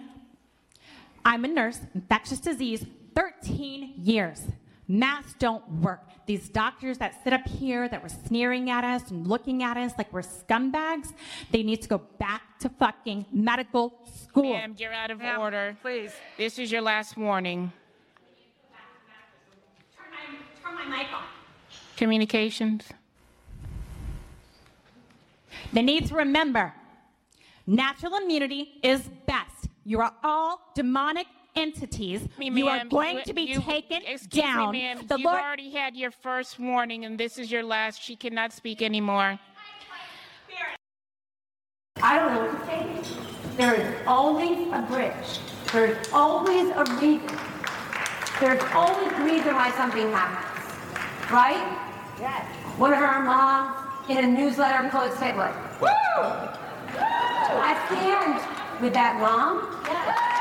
I'm a nurse, infectious disease, 13 years. Masks don't work. These doctors that sit up here that were sneering at us and looking at us like we're scumbags, they need to go back to fucking medical school. Ma'am, you're out of order. Please. This is your last warning. Turn my, turn my mic on. Communications. They need to remember natural immunity is best. You are all demonic entities. Me, you are going you, to be you, taken down. Me, ma'am. The You've Lord- already had your first warning, and this is your last. She cannot speak anymore. I don't know what to say. There is always a bridge. There's always a reason. There's always a reason why something happens. Right? Yes. One of our moms in a newsletter could say like, Woo! I stand with that mom. Yes.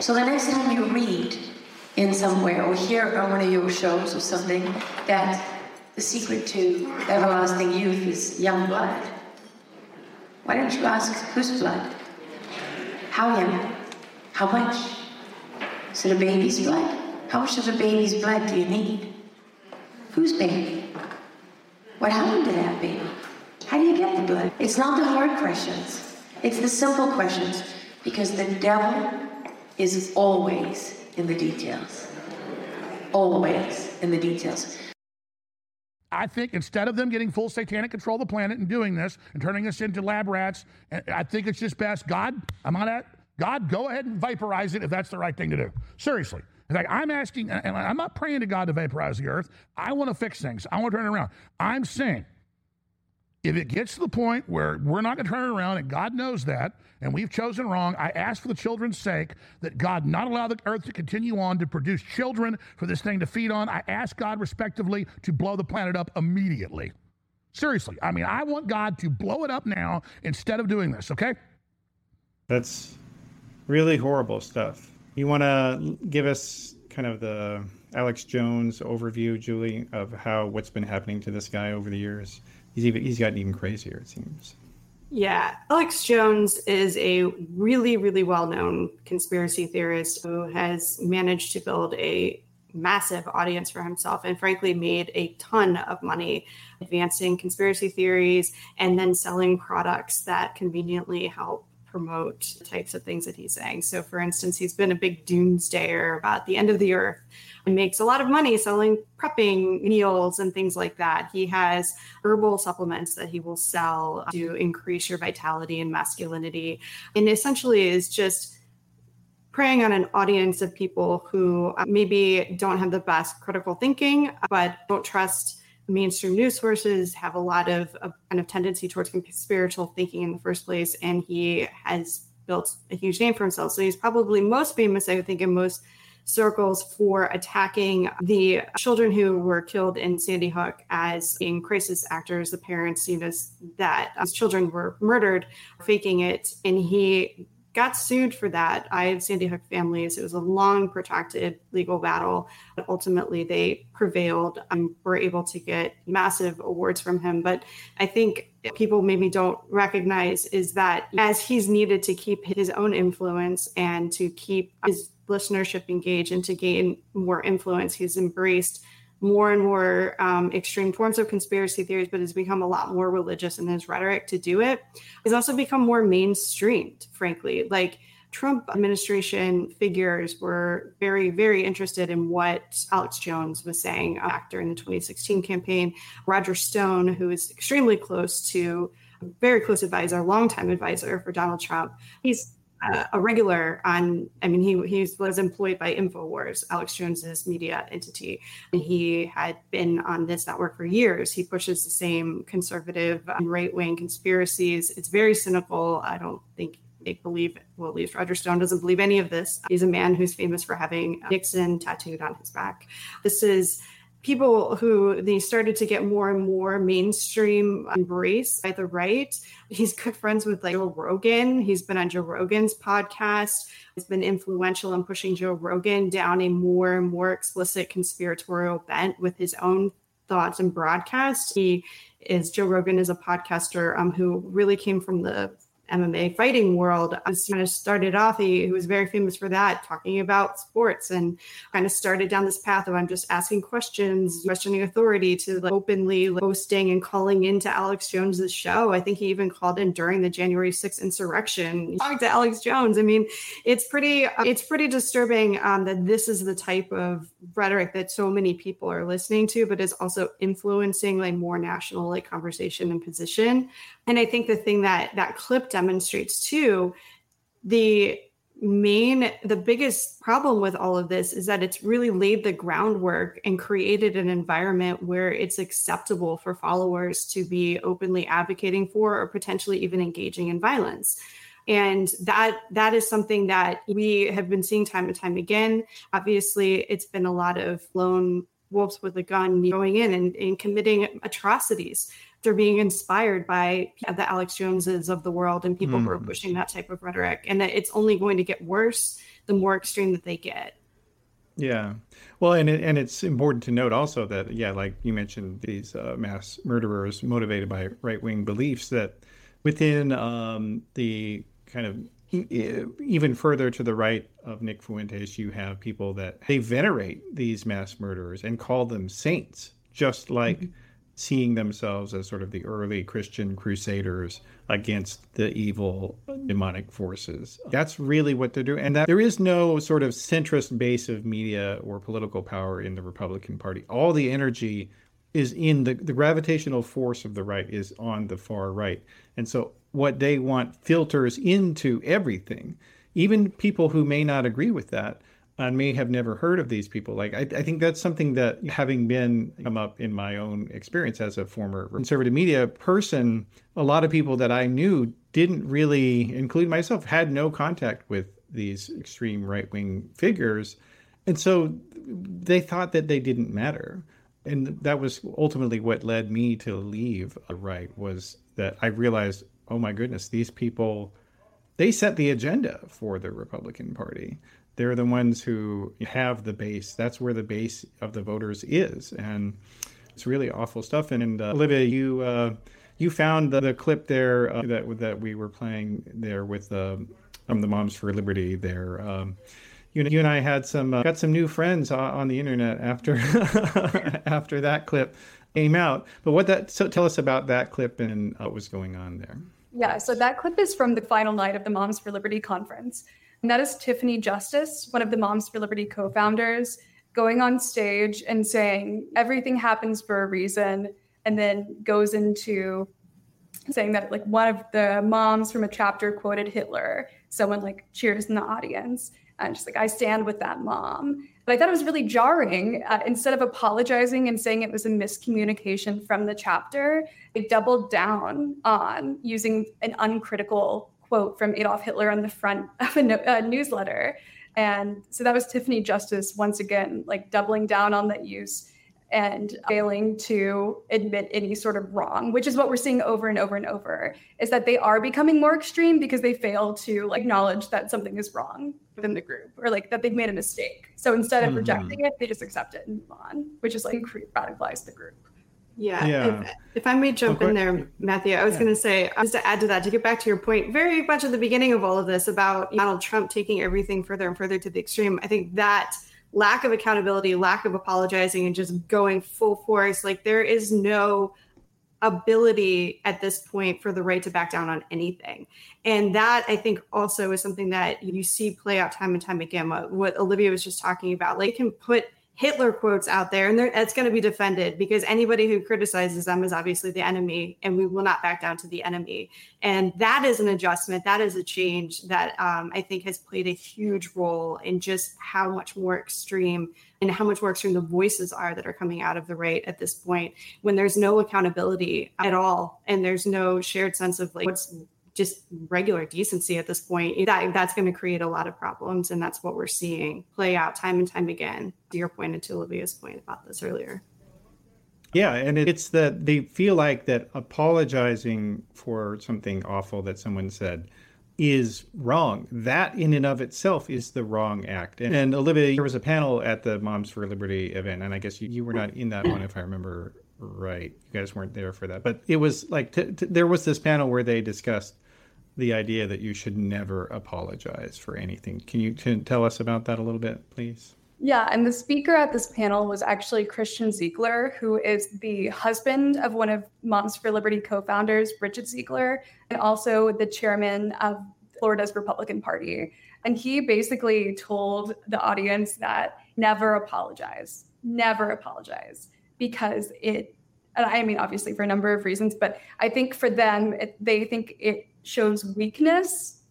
So the next time you read in somewhere or hear on one of your shows or something that the secret to everlasting youth is young blood, why don't you ask whose blood? How young? How much? Is it a baby's blood? How much of a baby's blood do you need? Whose baby? What happened to that baby? How do you get the blood? It's not the hard questions, it's the simple questions because the devil is always in the details. Always in the details. I think instead of them getting full satanic control of the planet and doing this and turning us into lab rats, eh, I think it's just best. God, I'm on that. God, go ahead and vaporize it if that's the right thing to do. Seriously. In fact, I'm asking, and I'm not praying to God to vaporize the earth. I want to fix things. I want to turn it around. I'm saying if it gets to the point where we're not going to turn it around, and God knows that, and we've chosen wrong, I ask for the children's sake that God not allow the earth to continue on to produce children for this thing to feed on. I ask God respectively to blow the planet up immediately. Seriously. I mean, I want God to blow it up now instead of doing this, okay? That's really horrible stuff. You want to give us kind of the Alex Jones overview, Julie, of how what's been happening to this guy over the years? He's even he's gotten even crazier. It seems. Yeah, Alex Jones is a really, really well known conspiracy theorist who has managed to build a massive audience for himself and frankly made a ton of money advancing conspiracy theories and then selling products that conveniently help promote types of things that he's saying. So, for instance, he's been a big doomsdayer about the end of the earth and makes a lot of money selling prepping meals and things like that. He has herbal supplements that he will sell to increase your vitality and masculinity. And essentially is just preying on an audience of people who maybe don't have the best critical thinking, but don't trust mainstream news sources, have a lot of, of kind of tendency towards spiritual thinking in the first place. And he has built a huge name for himself. So he's probably most famous, I think, in most circles for attacking the children who were killed in Sandy Hook as being crisis actors. The parents, you know, that his children were murdered, faking it, and he got sued for that. I had Sandy Hook families. It was a long, protracted legal battle, but ultimately they prevailed and were able to get massive awards from him. But I think people maybe don't recognize is that as he's needed to keep his own influence and to keep his listenership engaged and to gain more influence. He's embraced more and more um, extreme forms of conspiracy theories, but has become a lot more religious in his rhetoric to do it. He's also become more mainstreamed, frankly. Like Trump administration figures were very, very interested in what Alex Jones was saying back during the 2016 campaign. Roger Stone, who is extremely close to, a very close advisor, longtime advisor for Donald Trump, he's uh, a regular on i mean he, he was employed by infowars alex jones's media entity. And he had been on this network for years. He pushes the same conservative and right-wing conspiracies. It's very cynical. I don't think they believe well at least roger stone doesn't believe any of this. He's a man who's famous for having nixon tattooed on his back. This is people who they started to get more and more mainstream embrace by the right. He's good friends with like Joe Rogan. He's been on Joe Rogan's podcast. He's been influential in pushing Joe Rogan down a more and more explicit conspiratorial bent with his own thoughts and broadcasts. He is Joe Rogan is a podcaster um, who really came from the MMA fighting world. I was kind of started off, he, he was very famous for that, talking about sports and kind of started down this path of I'm just asking questions, questioning authority to like openly hosting and calling into Alex Jones's show. I think he even called in during the January 6th insurrection. Talking to Alex Jones. I mean, it's pretty it's pretty disturbing um, that this is the type of rhetoric that so many people are listening to, but is also influencing like more national like conversation and position. And I think the thing that that clip demonstrates too, the main the biggest problem with all of this is that it's really laid the groundwork and created an environment where it's acceptable for followers to be openly advocating for or potentially even engaging in violence. And that that is something that we have been seeing time and time again. Obviously it's been a lot of lone wolves with a gun going in and, and committing atrocities they're being inspired by the Alex Joneses of the world and people mm. who are hmm. pushing that type of rhetoric. And that it's only going to get worse the more extreme that they get. Yeah. Well, and it, and it's important to note also that yeah, like you mentioned, these uh, mass murderers motivated by right wing beliefs that within um, the kind of even further to the right of Nick Fuentes, you have people that they venerate these mass murderers and call them saints, just like. Mm-hmm seeing themselves as sort of the early Christian crusaders against the evil demonic forces. That's really what they're doing. And that there is no sort of centrist base of media or political power in the Republican Party. All the energy is in the, the gravitational force of the right is on the far right. And so what they want filters into everything. Even people who may not agree with that and may have never heard of these people. Like I, I, think that's something that having been come up in my own experience as a former conservative media person, a lot of people that I knew didn't really, include myself, had no contact with these extreme right wing figures. And so they thought that they didn't matter. And that was ultimately what led me to leave the right was that I realized, oh my goodness, these people they set the agenda for the Republican Party they're the ones who have the base. That's where the base of the voters is, and it's really awful stuff. And, and uh, Olivia, you uh, you found the, the clip there uh, that that we were playing there with um, the Moms for Liberty. There, um, you you and I had some uh, got some new friends on the internet after [LAUGHS] after that clip came out. But what that so tell us about that clip and what was going on there. Yeah, so that clip is from the final night of the Moms for Liberty conference. And that is Tiffany Justice, one of the Moms for Liberty co founders, going on stage and saying everything happens for a reason, and then goes into saying that like one of the moms from a chapter quoted Hitler. Someone like cheers in the audience. And just like, I stand with that mom. But I thought it was really jarring. Uh, instead of apologizing and saying it was a miscommunication from the chapter, they doubled down on using an uncritical quote from Adolf Hitler on the front [LAUGHS] of a, no- a newsletter. And so that was Tiffany Justice once again, like doubling down on that use and failing to admit any sort of wrong, which is what we're seeing over and over and over, is that they are becoming more extreme because they fail to like, acknowledge that something is wrong within the group or like that they've made a mistake. So instead of mm-hmm. rejecting it, they just accept it and move on, which is like radicalize the group. Yeah. yeah. If, if, I may jump in there, Matthew, I was yeah. going to say, uh, just to add to that, to get back to your point, very much at the beginning of all of this about Donald Trump taking everything further and further to the extreme, I think that lack of accountability, lack of apologizing, and just going full force, like there is no ability at this point for the right to back down on anything. And that I think also is something that you see play out time and time again. What, what Olivia was just talking about, like can put Hitler quotes out there, and it's going to be defended because anybody who criticizes them is obviously the enemy, and we will not back down to the enemy. And that is an adjustment, that is a change that um, I think has played a huge role in just how much more extreme and how much more extreme the voices are that are coming out of the right at this point when there's no accountability at all, and there's no shared sense of like what's just regular decency at this point that that's going to create a lot of problems and that's what we're seeing play out time and time again to your point and to olivia's point about this earlier yeah and it's that they feel like that apologizing for something awful that someone said is wrong. That in and of itself is the wrong act. And, and, Olivia, there was a panel at the Moms for Liberty event, and I guess you, you were not in that one, if I remember right. You guys weren't there for that. But it was like, t- t- there was this panel where they discussed the idea that you should never apologize for anything. Can you t- tell us about that a little bit, please? Yeah, and the speaker at this panel was actually Christian Ziegler, who is the husband of one of Moms for Liberty co founders, Bridget Ziegler, and also the chairman of Florida's Republican Party. And he basically told the audience that never apologize, never apologize, because it, and I mean, obviously for a number of reasons, but I think for them, it, they think it shows weakness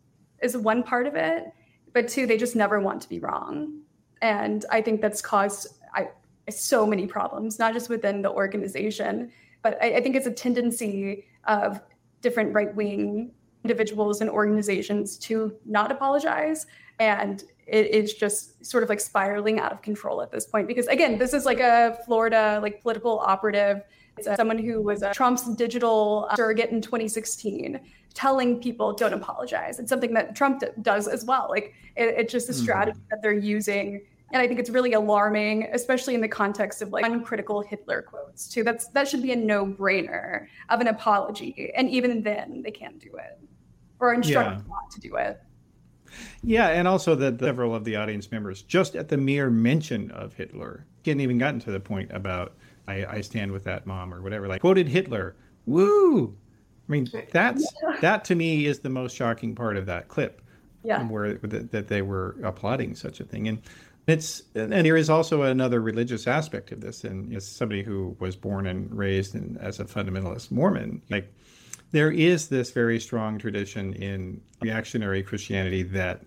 is one part of it, but two, they just never want to be wrong. And I think that's caused I, so many problems, not just within the organization, but I, I think it's a tendency of different right wing individuals and organizations to not apologize. And it is just sort of like spiraling out of control at this point. Because again, this is like a Florida like political operative. It's someone who was Trump's digital surrogate in 2016 telling people don't apologize. It's something that Trump d- does as well. Like it, it's just a mm-hmm. strategy mm-hmm. that they're using. And I think it's really alarming, especially in the context of like uncritical Hitler quotes too. That's that should be a no-brainer of an apology. And even then they can't do it. Or instruct yeah. not to do it. Yeah, and also that several of the audience members, just at the mere mention of Hitler, hadn't even gotten to the point about I, I stand with that mom or whatever. Like quoted Hitler. Woo! I mean, that's [LAUGHS] that to me is the most shocking part of that clip. Yeah. Where that, that they were applauding such a thing, and it's and there is also another religious aspect of this. And as somebody who was born and raised in, as a fundamentalist Mormon, like there is this very strong tradition in reactionary Christianity that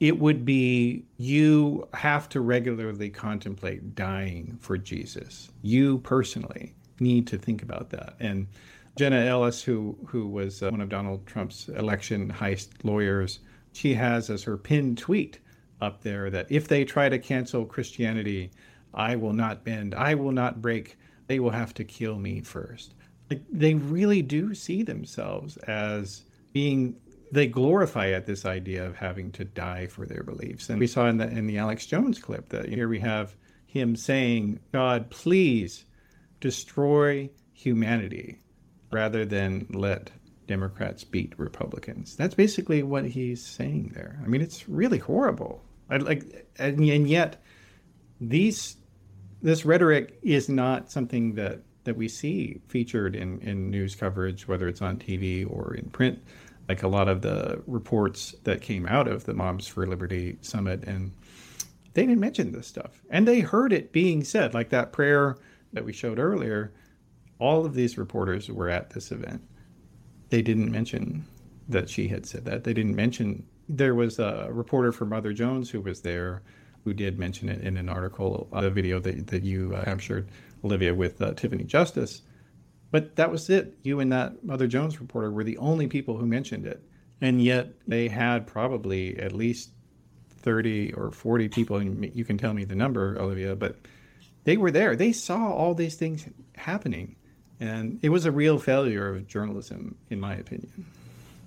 it would be you have to regularly contemplate dying for Jesus. You personally need to think about that. And Jenna Ellis, who who was uh, one of Donald Trump's election heist lawyers, she has as her pinned tweet up there that if they try to cancel Christianity, I will not bend, I will not break. They will have to kill me first. Like they really do see themselves as being they glorify at this idea of having to die for their beliefs. And we saw in the in the Alex Jones clip that here we have him saying, God, please destroy humanity rather than let Democrats beat Republicans. That's basically what he's saying there. I mean, it's really horrible. I like, and, and yet, these this rhetoric is not something that that we see featured in in news coverage, whether it's on TV or in print. Like a lot of the reports that came out of the Moms for Liberty summit, and they didn't mention this stuff, and they heard it being said, like that prayer that we showed earlier. All of these reporters were at this event they didn't mention that she had said that. They didn't mention there was a reporter for Mother Jones who was there who did mention it in an article, a video that, that you uh, captured, Olivia, with uh, Tiffany Justice. But that was it. You and that Mother Jones reporter were the only people who mentioned it. And yet they had probably at least 30 or 40 people, and you can tell me the number, Olivia, but they were there. They saw all these things happening. And it was a real failure of journalism, in my opinion.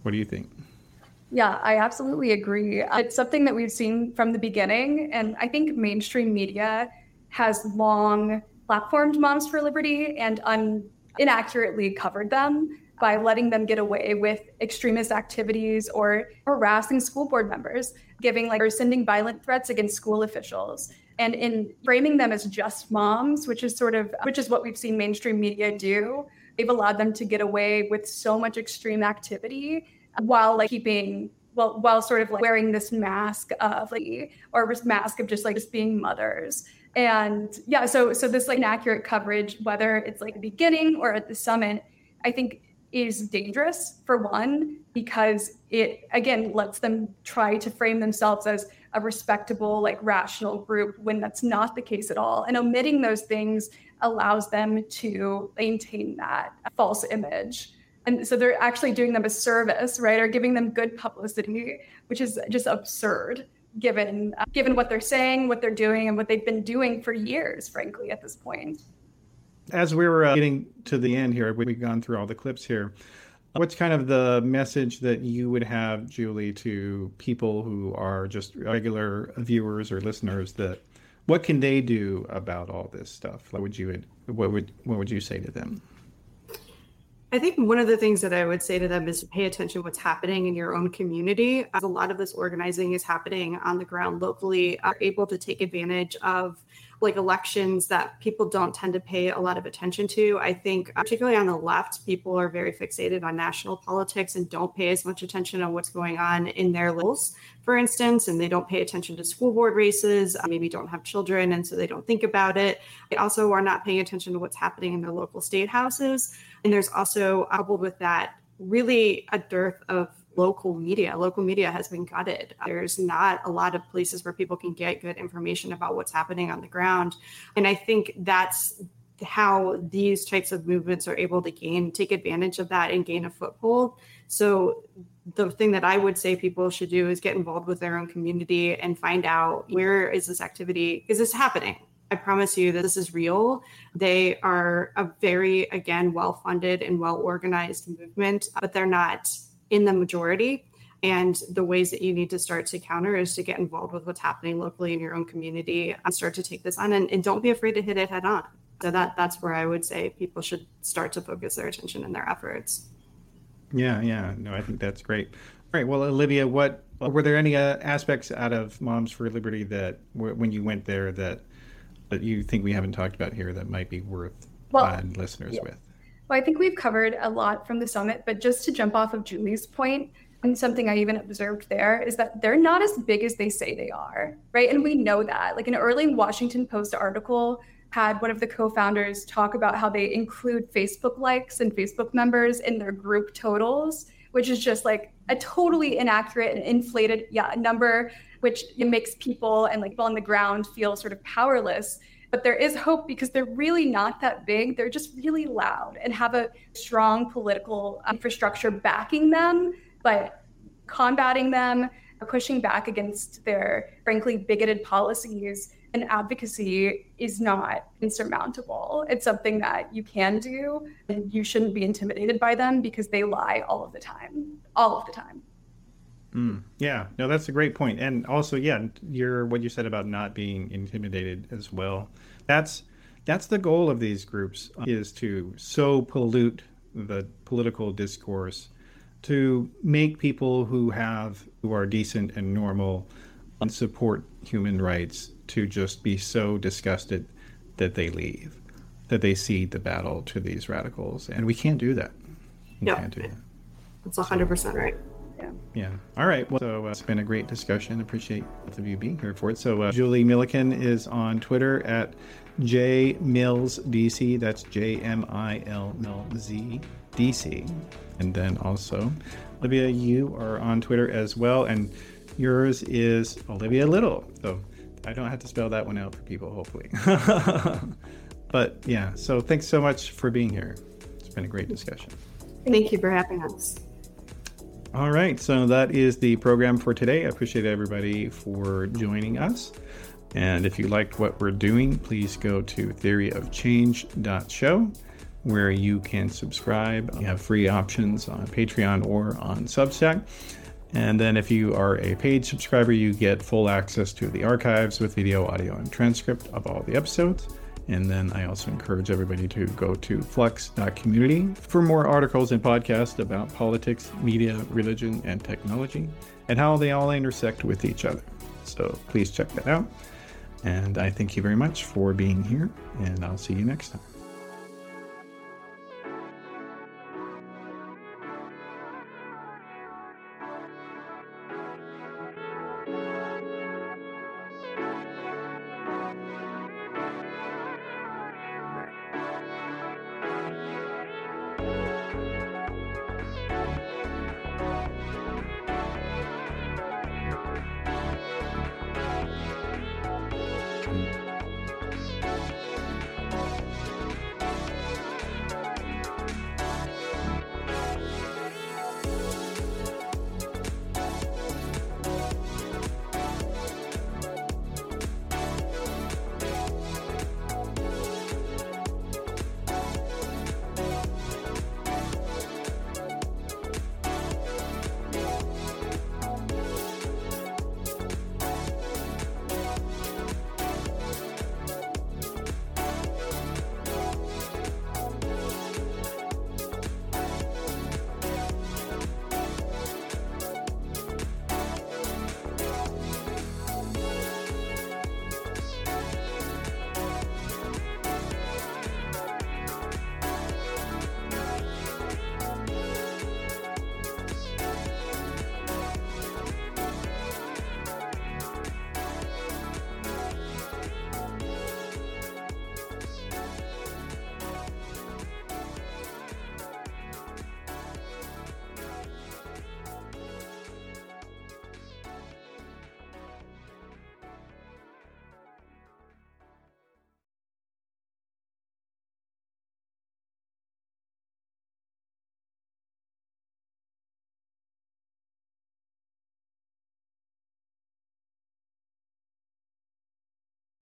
What do you think? Yeah, I absolutely agree. It's something that we've seen from the beginning. And I think mainstream media has long platformed Moms for Liberty and inaccurately covered them by letting them get away with extremist activities or harassing school board members, giving like or sending violent threats against school officials and in framing them as just moms which is sort of which is what we've seen mainstream media do. They've allowed them to get away with so much extreme activity while like keeping well while sort of like wearing this mask of like or mask of just like just being mothers and yeah so so this like inaccurate coverage whether it's like beginning or at the summit i think is dangerous for one because it again lets them try to frame themselves as a respectable, like rational group when that's not the case at all. And omitting those things allows them to maintain that false image. And so they're actually doing them a service, right? Or giving them good publicity, which is just absurd given uh, given what they're saying, what they're doing, and what they've been doing for years, frankly, at this point. As we were uh, getting to the end here, we've gone through all the clips here. What's kind of the message that you would have, Julie, to people who are just regular viewers or listeners? That what can they do about all this stuff? What would you what would what would you say to them? I think one of the things that I would say to them is to pay attention what's happening in your own community. As a lot of this organizing is happening on the ground locally, are able to take advantage of like elections that people don't tend to pay a lot of attention to. I think, particularly on the left, people are very fixated on national politics and don't pay as much attention on what's going on in their lives, for instance, and they don't pay attention to school board races, uh, maybe don't have children, and so they don't think about it. They also are not paying attention to what's happening in their local state houses. And there's also, coupled with that, really a dearth of local media. Local media has been gutted. There's not a lot of places where people can get good information about what's happening on the ground. And I think that's how these types of movements are able to gain, take advantage of that and gain a foothold. So the thing that I would say people should do is get involved with their own community and find out where is this activity, is this happening? I promise you that this is real. They are a very, again, well funded and well organized movement, but they're not in the majority. And the ways that you need to start to counter is to get involved with what's happening locally in your own community and start to take this on and, and don't be afraid to hit it head on. So that that's where I would say people should start to focus their attention and their efforts. Yeah, yeah. No, I think that's great. All right. Well, Olivia, what were there any uh, aspects out of Moms for Liberty that when you went there that that you think we haven't talked about here that might be worth Well, listeners yeah. with? Well, I think we've covered a lot from the summit, but just to jump off of Julie's point, and something I even observed there is that they're not as big as they say they are, right? And we know that. Like an early Washington Post article had one of the co founders talk about how they include Facebook likes and Facebook members in their group totals, which is just like a totally inaccurate and inflated yeah, number, which makes people and like people on the ground feel sort of powerless but there is hope because they're really not that big. They're just really loud and have a strong political um, infrastructure backing them, but combating them, pushing back against their frankly bigoted policies and advocacy is not insurmountable. It's something that you can do, and you shouldn't be intimidated by them because they lie all of the time, all of the time. Mm, yeah, no, that's a great point. And also, yeah, your what you said about not being intimidated as well. That's that's the goal of these groups is to so pollute the political discourse to make people who have who are decent and normal and support human rights to just be so disgusted that they leave, that they cede the battle to these radicals, and we can't do that. We Yeah. can't do that. That's 100% right. Yeah. Yeah. All right. Well, so uh, it's been a great discussion. Appreciate both of you being here for it. So uh, Julie Millican is on Twitter at jmillsdc. That's J M I L L Z D C. And then also, Olivia, you are on Twitter as well, and yours is Olivia Little. So I don't have to spell that one out for people, hopefully. [LAUGHS] but yeah. So thanks so much for being here. It's been a great discussion. Thank you for having us. All right, so that is the program for today. I appreciate everybody for joining us. And if you liked what we're doing, please go to theoryofchange.show where you can subscribe. You have free options on Patreon or on Substack. And then if you are a paid subscriber, you get full access to the archives with video, audio, and transcript of all the episodes. And then I also encourage everybody to go to flux.community for more articles and podcasts about politics, media, religion, and technology, and how they all intersect with each other. So please check that out. And I thank you very much for being here, and I'll see you next time.